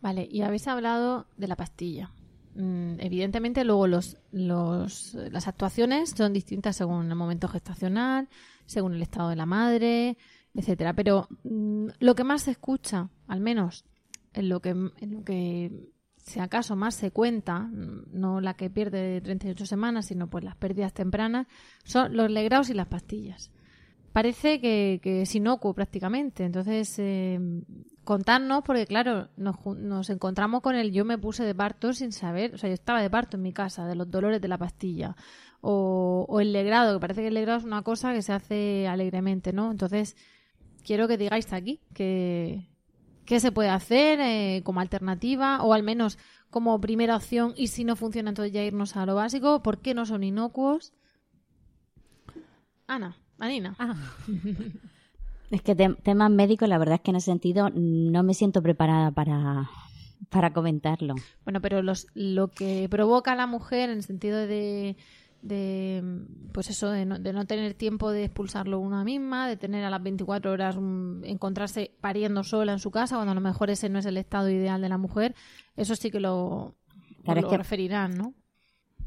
Vale, y habéis hablado de la pastilla. Mm, evidentemente, luego los, los, las actuaciones son distintas según el momento gestacional, según el estado de la madre, etcétera. Pero mm, lo que más se escucha, al menos en lo que, en lo que si acaso más se cuenta, mm, no la que pierde de 38 semanas, sino pues las pérdidas tempranas, son los legrados y las pastillas. Parece que, que es inocuo prácticamente. Entonces, eh, contarnos, porque claro, nos, nos encontramos con el yo me puse de parto sin saber, o sea, yo estaba de parto en mi casa, de los dolores de la pastilla. O, o el legrado, que parece que el legrado es una cosa que se hace alegremente, ¿no? Entonces, quiero que digáis aquí que, qué se puede hacer eh, como alternativa o al menos como primera opción y si no funciona entonces ya irnos a lo básico, ¿por qué no son inocuos? Ana, Anina. Ah, Es que te- temas médicos, la verdad es que en ese sentido no me siento preparada para, para comentarlo. Bueno, pero los, lo que provoca a la mujer en el sentido de, de pues eso, de no, de no tener tiempo de expulsarlo una misma, de tener a las 24 horas mm, encontrarse pariendo sola en su casa, cuando a lo mejor ese no es el estado ideal de la mujer, eso sí que lo, Claro, lo es que- referirán, ¿no?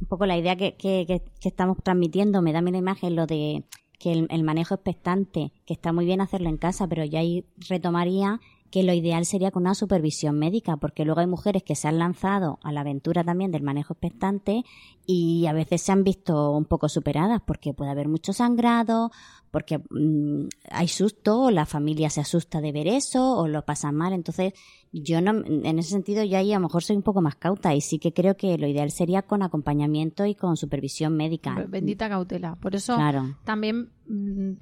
un poco la idea que, que- que- estamos transmitiendo, me da la imagen lo de que el, el manejo expectante, que está muy bien hacerlo en casa, pero ya ahí retomaría que lo ideal sería con una supervisión médica, porque luego hay mujeres que se han lanzado a la aventura también del manejo expectante y a veces se han visto un poco superadas porque puede haber mucho sangrado, porque mm, hay susto, o la familia se asusta de ver eso, o lo pasan mal. Entonces, yo no, en ese sentido, yo ahí a lo mejor soy un poco más cauta y sí que creo que lo ideal sería con acompañamiento y con supervisión médica. Bendita cautela. Por eso Claro. también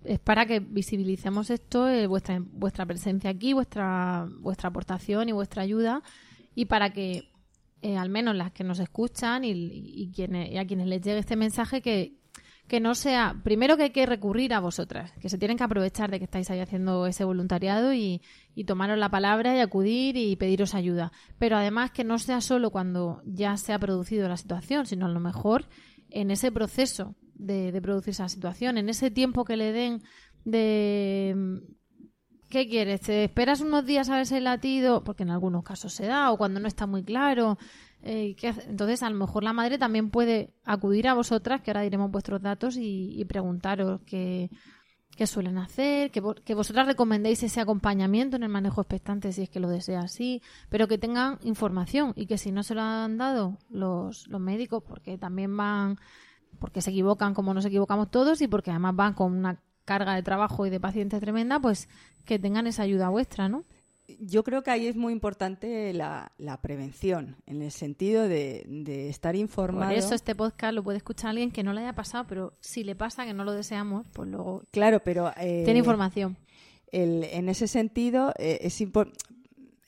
es para que visibilicemos esto, eh, vuestra, vuestra presencia aquí, vuestra, vuestra aportación y vuestra ayuda, y para que eh, al menos las que nos escuchan y, y quienes, y a quienes les llegue este mensaje, que, que no sea, primero que hay que recurrir a vosotras, que se tienen que aprovechar de que estáis ahí haciendo ese voluntariado y, y tomaros la palabra y acudir y pediros ayuda. Pero además que no sea solo cuando ya se ha producido la situación, sino a lo mejor en ese proceso de, de producir esa situación, en ese tiempo que le den de... ¿Qué quieres? ¿Te esperas unos días a ver ese latido? Porque en algunos casos se da, o cuando no está muy claro. Eh, ¿qué? Entonces, a lo mejor la madre también puede acudir a vosotras, que ahora diremos vuestros datos, y, y preguntaros qué, qué suelen hacer, que, que, vosotras recomendéis ese acompañamiento en el manejo expectante si es que lo desea así, pero que tengan información y que si no se lo han dado los, los médicos, porque también van, porque se equivocan como nos equivocamos todos y porque además van con una carga de trabajo y de pacientes tremenda, pues que tengan esa ayuda vuestra, ¿no? Yo creo que ahí es muy importante la, prevención, en el sentido de, estar informado. Por eso este podcast lo puede escuchar alguien que no le haya pasado, pero si le pasa que no lo deseamos, pues luego. Claro, pero. Eh, tiene información. en ese sentido, eh, es,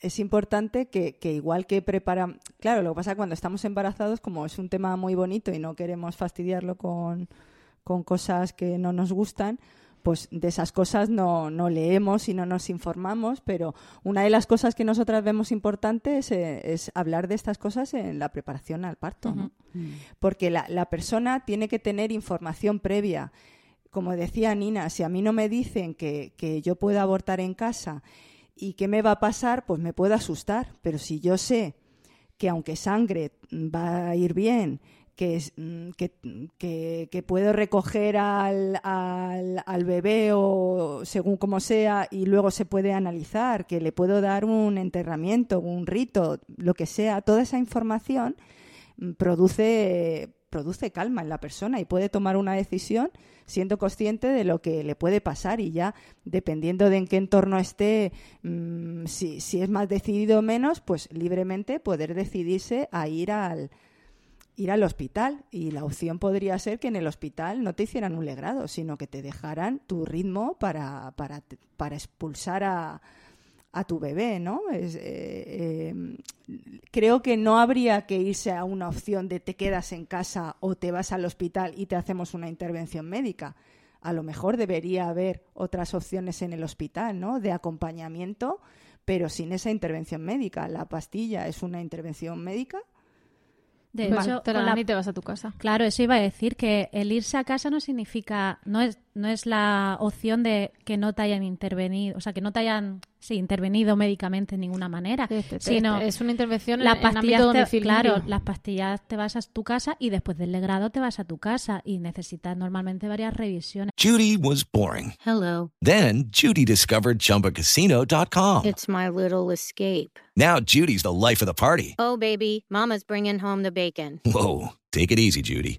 es importante que, igual que preparan. Claro, lo que pasa cuando estamos embarazados, como es un tema muy bonito y no queremos fastidiarlo con, con cosas que no nos gustan pues de esas cosas no, no, leemos y no nos informamos, pero una de las cosas que nosotras vemos importantes eh, es, hablar de estas cosas en la preparación al parto, mm. porque la, la, persona tiene que tener información previa. Como decía Nina, si a mí no me dicen que, que yo puedo abortar en casa y qué me va a pasar, pues me puedo asustar, pero si yo sé que aunque sangre va a ir bien, que, que, que, puedo recoger al, al, al, bebé o según como sea y luego se puede analizar, que le puedo dar un enterramiento, un rito, lo que sea, toda esa información mm, produce, produce calma en la persona y puede tomar una decisión siendo consciente de lo que le puede pasar y ya dependiendo de en qué entorno esté, mm, si, si es más decidido o menos, pues libremente poder decidirse a ir al, ir al hospital y la opción podría ser que en el hospital no te hicieran un legrado, sino que te dejaran tu ritmo para, para, para expulsar a, a, tu bebé, ¿no? Es, eh, em, creo que no habría que irse a una opción de te quedas en casa o te vas al hospital y te hacemos una intervención médica. A lo mejor debería haber otras opciones en el hospital, ¿no? De acompañamiento, pero sin esa intervención médica. La pastilla es una intervención médica de hecho, te la... te vas a tu casa. Claro, eso iba a decir que el irse a casa no significa, no es, no es la opción de que no te hayan intervenido, o sea, que no te hayan sí, intervenido médicamente en ninguna manera, sino es una intervención en, ámbito Claro, las pastillas te vas a tu casa y después del legrado te vas a tu casa y necesitas normalmente varias revisiones. Judy was boring. Hello. Then Judy discovered chumbacasino.com. It's my little escape. Now Judy's the life of the party. Oh baby, mama's bringing home the bacon. Whoa, take it easy, Judy.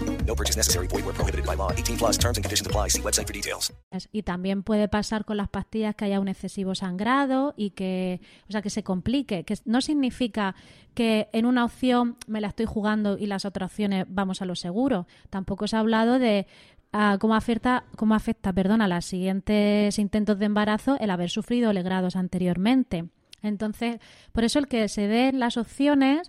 No purchase necessary. Void where prohibited by law. 18 plus terms and conditions apply. See website for details. Y también puede pasar con las pastillas que haya un excesivo sangrado y que, o sea, que se complique. Que no significa que en una opción me la estoy jugando y las otras opciones vamos a lo seguro. Tampoco se ha hablado de cómo afecta, cómo afecta perdón, a los siguientes intentos de embarazo el haber sufrido legrados anteriormente. Entonces, por eso el que se den las opciones,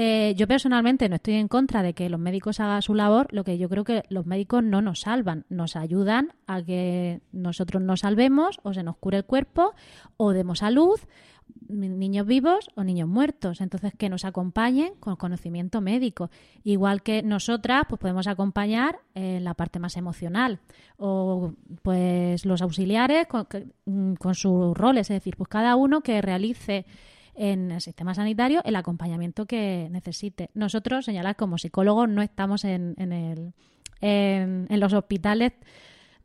eh, yo personalmente no estoy en contra de que los médicos hagan su labor, lo que yo creo que los médicos no nos salvan, nos ayudan a que nosotros nos salvemos o se nos cure el cuerpo o demos salud niños vivos o niños muertos. Entonces, que nos acompañen con conocimiento médico. Igual que nosotras, pues podemos acompañar en la parte más emocional. O pues los auxiliares con, mm, con sus roles. Es decir, pues cada uno que realice en el sistema sanitario el acompañamiento que necesite. Nosotros, señalar como psicólogos, no estamos en, en, el, en, en los hospitales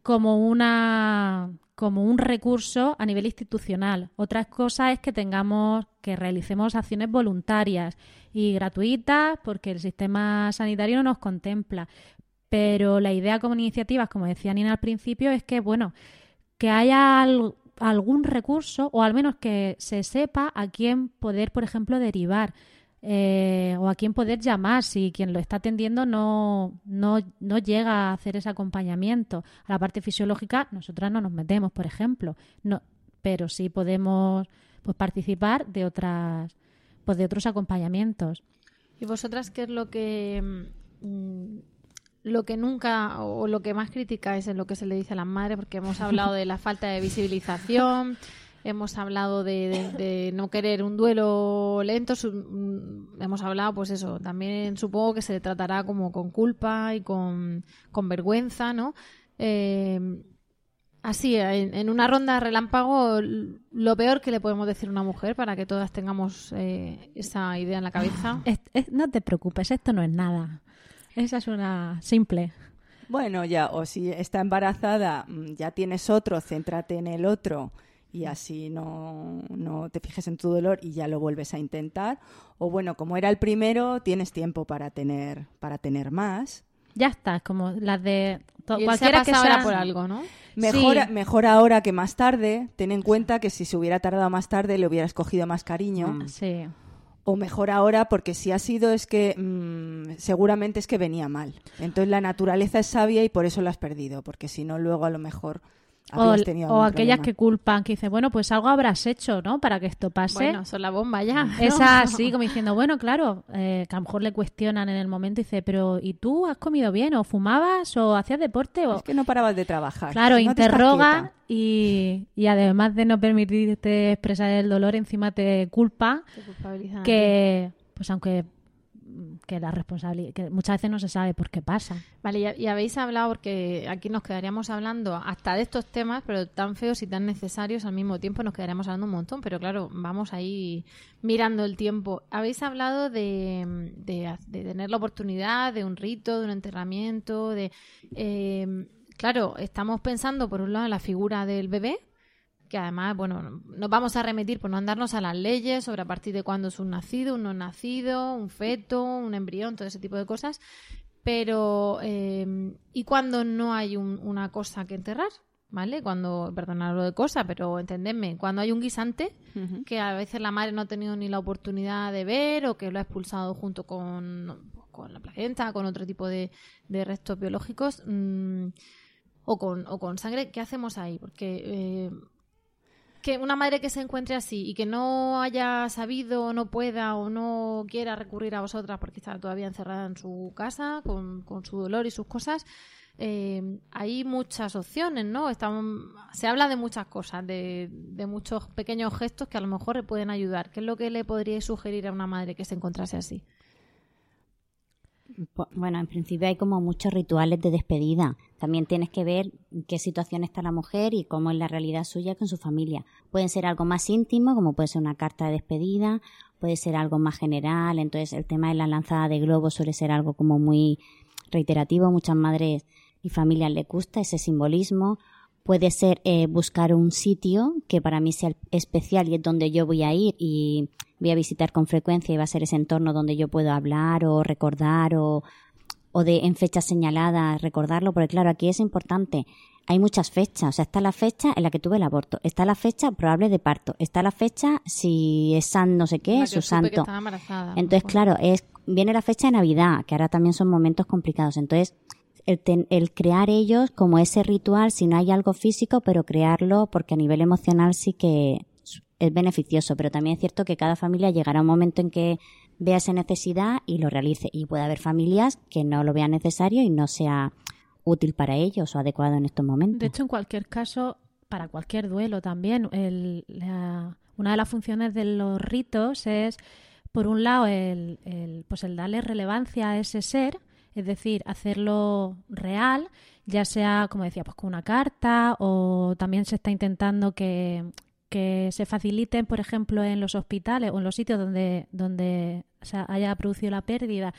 como una como un recurso a nivel institucional. Otra cosa es que tengamos, que realicemos acciones voluntarias y gratuitas porque el sistema sanitario no nos contempla. Pero la idea como iniciativas, como decía Nina al principio, es que, bueno, que haya algún recurso o al menos que se sepa a quién poder, por ejemplo, derivar. Eh, o a quién poder llamar si quien lo está atendiendo no, no, no, llega a hacer ese acompañamiento. A la parte fisiológica nosotras no nos metemos, por ejemplo, no, pero sí podemos pues, participar de otras pues, de otros acompañamientos. ¿Y vosotras qué es lo que mm, lo que nunca o lo que más criticáis en lo que se le dice a las madres? Porque hemos hablado de la falta de visibilización. hemos hablado de, no querer un duelo lento, mm, hemos hablado, pues eso, también supongo que se tratará como con culpa y con, vergüenza, ¿no? Eh, así, en, en una ronda relámpago, lo peor que le podemos decir a una mujer para que todas tengamos eh, esa idea en la cabeza. Es- es- no te preocupes, esto no es nada. Esa es una simple. Bueno, ya, o si está embarazada, mm, ya tienes otro, céntrate en el otro y así no, no te fijes en tu dolor y ya lo vuelves a intentar. O bueno, como era el primero, tienes tiempo para tener, para tener más. Ya está, como las de to- Y él se ha cualquiera que sea por algo, ¿no? Mejor, Sí. mejor ahora que más tarde. Ten en cuenta que si se hubiera tardado más tarde le hubieras cogido más cariño. Sí. O mejor ahora porque si ha sido es que mm, seguramente es que venía mal. Entonces la naturaleza es sabia y por eso lo has perdido. Porque si no, luego a lo mejor O, aquellas problema. que culpan, que dicen, bueno, pues algo habrás hecho, ¿no? Para que esto pase. Bueno, son la bomba ya. ¿no? Esa así, como diciendo, bueno, claro, eh, que a lo mejor le cuestionan en el momento y dice, pero ¿y tú has comido bien? ¿O fumabas? ¿O hacías deporte? O... Es que no parabas de trabajar. Claro, No quieta. y, y además de no permitirte expresar el dolor, encima te culpa Te que, pues aunque que la responsabilidad, que muchas veces no se sabe por qué pasa. Vale, y, habéis hablado, porque aquí nos quedaríamos hablando hasta de estos temas, pero tan feos y tan necesarios al mismo tiempo, nos quedaríamos hablando un montón, pero claro, vamos ahí mirando el tiempo. Habéis hablado de, de, de tener la oportunidad de un rito, de un enterramiento, de... eh, claro, estamos pensando por un lado en la figura del bebé, que además, bueno, nos vamos a remitir por no andarnos a las leyes sobre a partir de cuándo es un nacido, un no nacido, un feto, un embrión, todo ese tipo de cosas. Pero, eh, ¿y cuando no hay un- una cosa que enterrar? ¿Vale? Cuando, perdonad lo de cosa, pero entendedme, cuando hay un guisante, que a veces la madre no ha tenido ni la oportunidad de ver o que lo ha expulsado junto con, con la placenta, con otro tipo de, de restos biológicos, mm, o, con, o con sangre, ¿qué hacemos ahí? Porque eh, que una madre que se encuentre así y que no haya sabido, no pueda o no quiera recurrir a vosotras porque está todavía encerrada en su casa con, con su dolor y sus cosas, eh, hay muchas opciones, ¿no? Estamos, se habla de muchas cosas, de, de muchos pequeños gestos que a lo mejor le pueden ayudar. ¿Qué es lo que le podríais sugerir a una madre que se encontrase así? Bueno, en principio hay como muchos rituales de despedida. También tienes que ver en qué situación está la mujer y cómo es la realidad suya con su familia. Pueden ser algo más íntimo, como puede ser una carta de despedida, puede ser algo más general. Entonces, el tema de la lanzada de globos suele ser algo como muy reiterativo. Muchas madres y familias les gusta ese simbolismo. Puede ser eh, buscar un sitio que para mí sea especial y es donde yo voy a ir y voy a visitar con frecuencia y va a ser ese entorno donde yo puedo hablar o recordar o, o de en fechas señaladas recordarlo, porque claro, aquí es importante. Hay muchas fechas, o sea, está la fecha en la que tuve el aborto, está la fecha probable de parto, está la fecha si es san no sé qué, su santo. Entonces, claro, es viene la fecha de Navidad, que ahora también son momentos complicados. Entonces, el, ten- el crear ellos como ese ritual, si no hay algo físico, pero crearlo porque a nivel emocional sí que es beneficioso. Pero también es cierto que cada familia llegará a un momento en que vea esa necesidad y lo realice. Y puede haber familias que no lo vean necesario y no sea útil para ellos o adecuado en estos momentos. De hecho, en cualquier caso, para cualquier duelo también, el- la- una de las funciones de los ritos es, por un lado, el, el- pues el darle relevancia a ese ser, es decir, hacerlo real, ya sea, como decía, pues con una carta o también se está intentando que, que se faciliten, por ejemplo, en los hospitales o en los sitios donde, donde se haya producido la pérdida,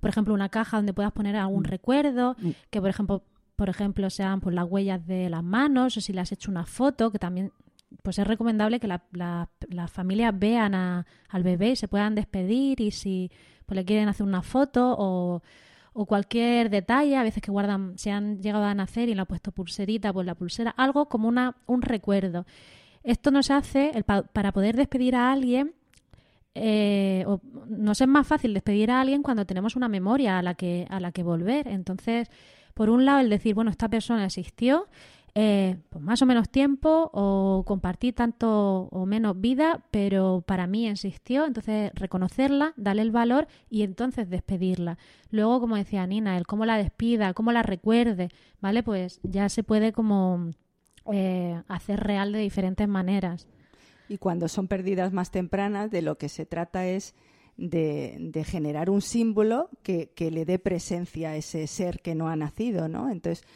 por ejemplo, una caja donde puedas poner algún recuerdo, que por ejemplo, por ejemplo, sean pues las huellas de las manos o si le has hecho una foto, que también pues es recomendable que la- la- las familias vean a- al bebé y se puedan despedir y si pues le quieren hacer una foto o, o cualquier detalle, a veces que guardan, se han llegado a nacer y le han puesto pulserita, pues la pulsera, algo como una, un recuerdo. Esto nos hace, el pa- para poder despedir a alguien, eh, o- nos es más fácil despedir a alguien cuando tenemos una memoria a la que, a la que volver. Entonces, por un lado, el decir, bueno, esta persona existió, eh, pues más o menos tiempo, o compartí tanto o menos vida, pero para mí existió, entonces reconocerla, darle el valor y entonces despedirla. Luego, como decía Nina, el cómo la despida, cómo la recuerde, ¿vale? Pues ya se puede como eh, hacer real de diferentes maneras. Y cuando son pérdidas más tempranas, de lo que se trata es de, generar un símbolo que, que le dé presencia a ese ser que no ha nacido, ¿no? Entonces,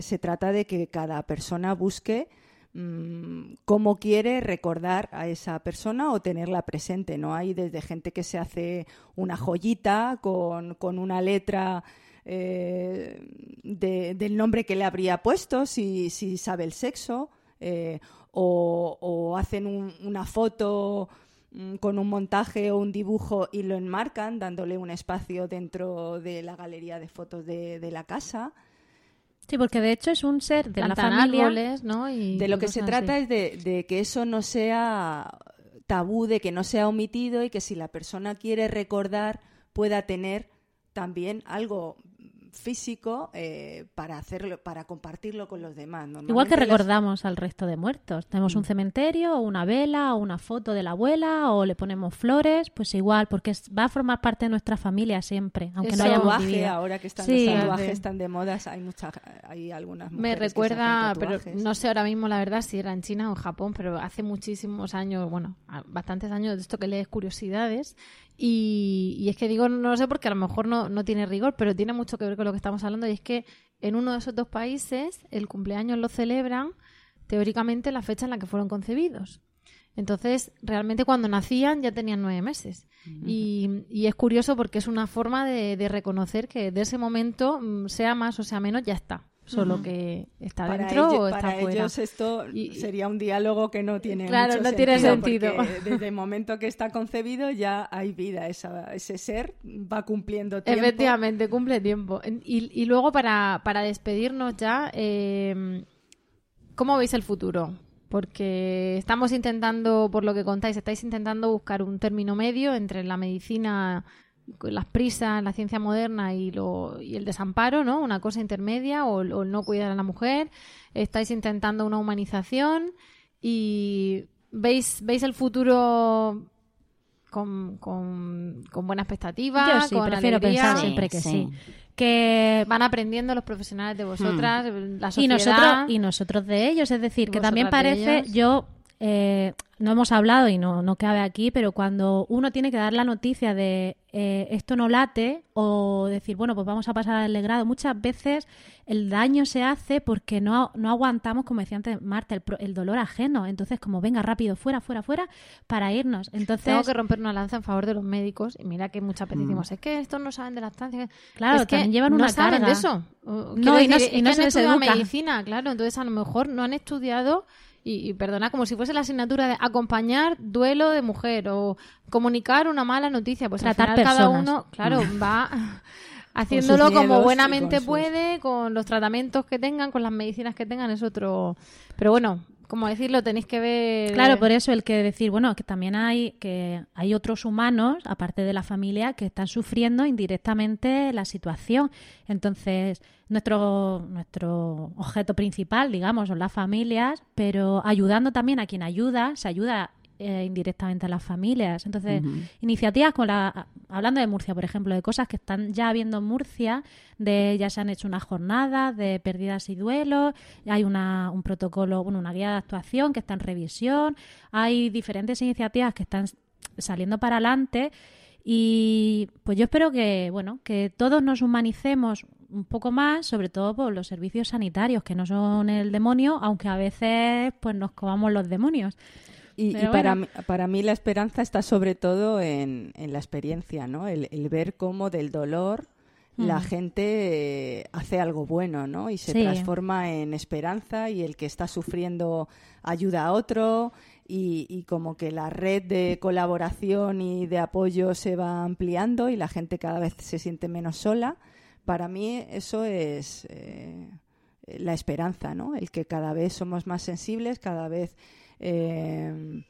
se trata de que cada persona busque mm, cómo quiere recordar a esa persona o tenerla presente. No hay desde gente que se hace una joyita con, con una letra eh, de- del nombre que le habría puesto, si, si sabe el sexo, eh, o, o hacen un- una foto mm, con un montaje o un dibujo y lo enmarcan dándole un espacio dentro de la galería de fotos de, de la casa. Sí, porque de hecho es un ser de la familia. árboles, ¿no? Y De lo que se trata así. es de, de que eso no sea tabú, de que no sea omitido y que si la persona quiere recordar pueda tener también algo físico eh, para hacerlo, para compartirlo con los demás. Igual que las- recordamos al resto de muertos. Tenemos Mm. un cementerio, o una vela, o una foto de la abuela, o le ponemos flores, pues igual, porque es- va a formar parte de nuestra familia siempre, aunque el no hayamos vivido. ahora que están Sí. los tatuajes tan de moda, hay muchas, hay algunas Me mujeres que se recuerda, hacen pero no sé ahora mismo la verdad si era en China o en Japón, pero hace muchísimos años, bueno, bastantes años de esto que lees curiosidades. Y, y es que digo, no lo sé porque a lo mejor no, no tiene rigor, pero tiene mucho que ver con lo que estamos hablando. Y es que en uno de esos dos países el cumpleaños lo celebran teóricamente la fecha en la que fueron concebidos. Entonces, realmente cuando nacían ya tenían nueve meses. y, y es curioso porque es una forma de, de reconocer que de ese momento, mm, sea más o sea menos, ya está. Solo que está para dentro o está para fuera. ellos esto Y- sería un diálogo que no tiene Claro, mucho no tiene sentido. desde el momento que está concebido ya hay vida esa- ese ser va cumpliendo tiempo Efectivamente, cumple tiempo. Y, y luego para, para despedirnos ya, eh, ¿cómo veis el futuro? Porque estamos intentando, por lo que contáis, estáis intentando buscar un término medio entre la medicina, las prisas, la ciencia moderna y, lo, y el desamparo, ¿no? Una cosa intermedia o, el- o no cuidar a la mujer. Estáis intentando una humanización y veis, veis el futuro con, con, con buena expectativa, Yo sí, con prefiero alegría. pensar Sí, siempre que sí. sí. Que Van aprendiendo los profesionales de vosotras, la y sociedad. nosotros y nosotros de ellos es decir Y que también parece ellos. yo eh, no hemos hablado y no, no cabe aquí pero cuando uno tiene que dar la noticia de eh, esto no late o decir bueno pues vamos a pasar al legrado muchas veces el daño se hace porque no, no aguantamos como decía antes Marta el, pro- el dolor ajeno entonces como venga rápido fuera fuera fuera para irnos entonces Tengo que romper una lanza en favor de los médicos y mira que muchas veces Mm. decimos es que estos no saben de lactancia. Claro, es que también llevan no una saben carga. de eso. Uh, No, y no- decir, y no es se que han les estudiado educa. medicina, claro, entonces a lo mejor no han estudiado y, y perdona, como si fuese la asignatura de acompañar duelo de mujer o comunicar una mala noticia, pues Tratar al final cada uno, claro, va haciéndolo como miedos buenamente con sus- puede, con los tratamientos que tengan, con las medicinas que tengan, es otro. Pero bueno, como decirlo, tenéis que ver. Claro, por eso el que decir, bueno, que también hay que hay otros humanos, aparte de la familia, que están sufriendo indirectamente la situación. Entonces, nuestro nuestro objeto principal, digamos, son las familias, pero ayudando también a quien ayuda, se ayuda eh, indirectamente a las familias. Entonces, iniciativas con la hablando de Murcia, por ejemplo, de cosas que están ya habiendo en Murcia, de ya se han hecho unas jornadas de pérdidas y duelos, hay una, un protocolo, bueno, una guía de actuación que está en revisión, hay diferentes iniciativas que están saliendo para adelante y pues yo espero que, bueno, que todos nos humanicemos un poco más, sobre todo por los servicios sanitarios, que no son el demonio, aunque a veces pues nos comamos los demonios. Y, para, bueno. mí, para mí la esperanza está sobre todo en, en la experiencia, ¿no? El, el ver cómo del dolor la Mm. gente eh, hace algo bueno, ¿no? Y se Sí. transforma en esperanza y el que está sufriendo ayuda a otro y, y como que la red de colaboración y de apoyo se va ampliando y la gente cada vez se siente menos sola. Para mí eso es eh, la esperanza, ¿no? El que cada vez somos más sensibles, cada vez... eh,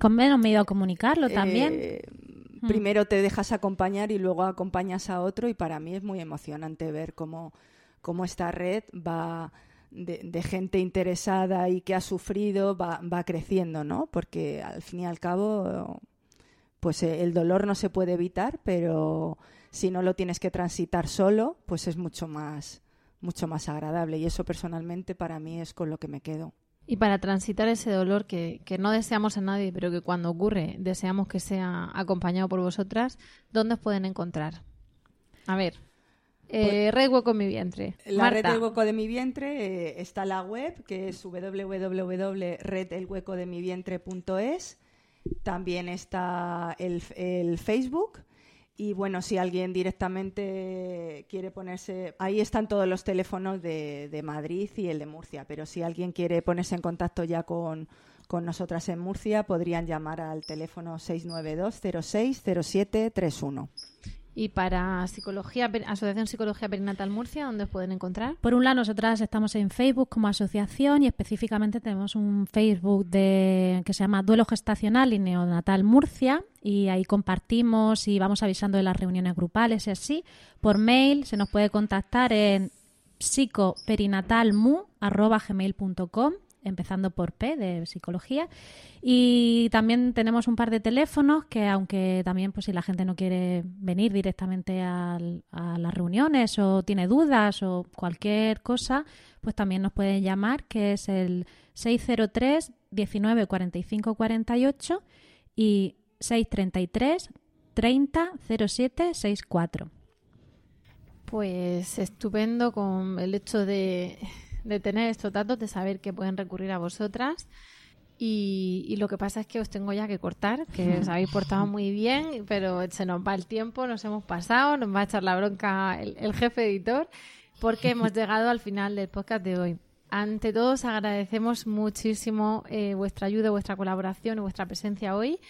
Con menos miedo a comunicarlo también. eh, Mm. Primero te dejas acompañar y luego acompañas a otro y para mí es muy emocionante ver cómo, cómo esta red va de, de gente interesada y que ha sufrido va, va creciendo, ¿no? Porque al fin y al cabo, pues eh, el dolor no se puede evitar, pero si no lo tienes que transitar solo, pues es mucho más mucho más agradable y eso personalmente para mí es con lo que me quedo. Y para transitar ese dolor que, que no deseamos en nadie, pero que cuando ocurre deseamos que sea acompañado por vosotras, ¿dónde os pueden encontrar? A ver, Eh, red hueco en mi vientre. La red del hueco de mi vientre eh, está la web, que es www.redelhuecodemivientre.es. También está el, el Facebook. Y bueno, si alguien directamente quiere ponerse... Ahí están todos los teléfonos de, de Madrid y el de Murcia. Pero si alguien quiere ponerse en contacto ya con, con nosotras en Murcia, podrían llamar al teléfono 692 06 0731. Y para psicología, Asociación Psicología Perinatal Murcia, ¿dónde os pueden encontrar? Por un lado, nosotras estamos en Facebook como asociación y específicamente tenemos un Facebook de, que se llama Duelo Gestacional y Neonatal Murcia y ahí compartimos y vamos avisando de las reuniones grupales y así. Por mail se nos puede contactar en psicoperinataLmu.gmail.com empezando por P de psicología. Y también tenemos un par de teléfonos que aunque también pues si la gente no quiere venir directamente a las reuniones o tiene dudas o cualquier cosa pues también nos pueden llamar que es el 603 19 45 48 y 633 30 07 64 Pues estupendo con el hecho de, de tener estos datos, de saber que pueden recurrir a vosotras. Y, y lo que pasa es que os tengo ya que cortar, que os habéis portado muy bien, pero se nos va el tiempo, nos hemos pasado, nos va a echar la bronca el, el jefe editor, porque hemos llegado al final del podcast de hoy. Ante todo, os agradecemos muchísimo eh, vuestra ayuda, vuestra colaboración y vuestra presencia hoy.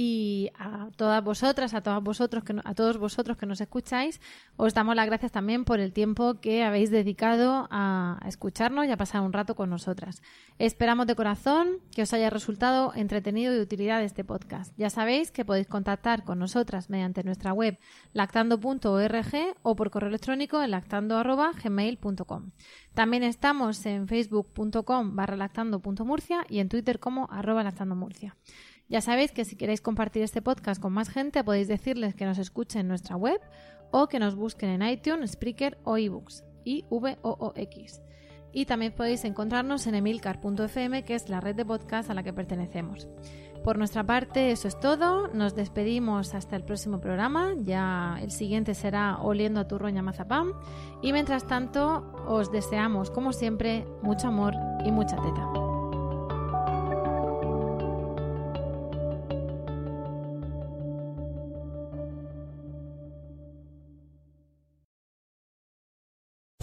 Y a todas vosotras, a todos vosotros que no- a todos vosotros que nos escucháis, os damos las gracias también por el tiempo que habéis dedicado a, escucharnos y a pasar un rato con nosotras. Esperamos de corazón que os haya resultado entretenido y de utilidad este podcast. Ya sabéis que podéis contactar con nosotras mediante nuestra web lactando.org o por correo electrónico en lactando.gmail.com. También estamos en facebook.com barra lactando.murcia y en twitter como lactandomurcia. Ya sabéis que si queréis compartir este podcast con más gente, podéis decirles que nos escuchen en nuestra web o que nos busquen en iTunes, Spreaker o eBooks y V-O-O-X. Y también podéis encontrarnos en emilcar.fm, que es la red de podcast a la que pertenecemos. Por nuestra parte, eso es todo. Nos despedimos hasta el próximo programa. Ya el siguiente será Oliendo a turrón y a mazapán. Y mientras tanto, os deseamos, como siempre, mucho amor y mucha teta.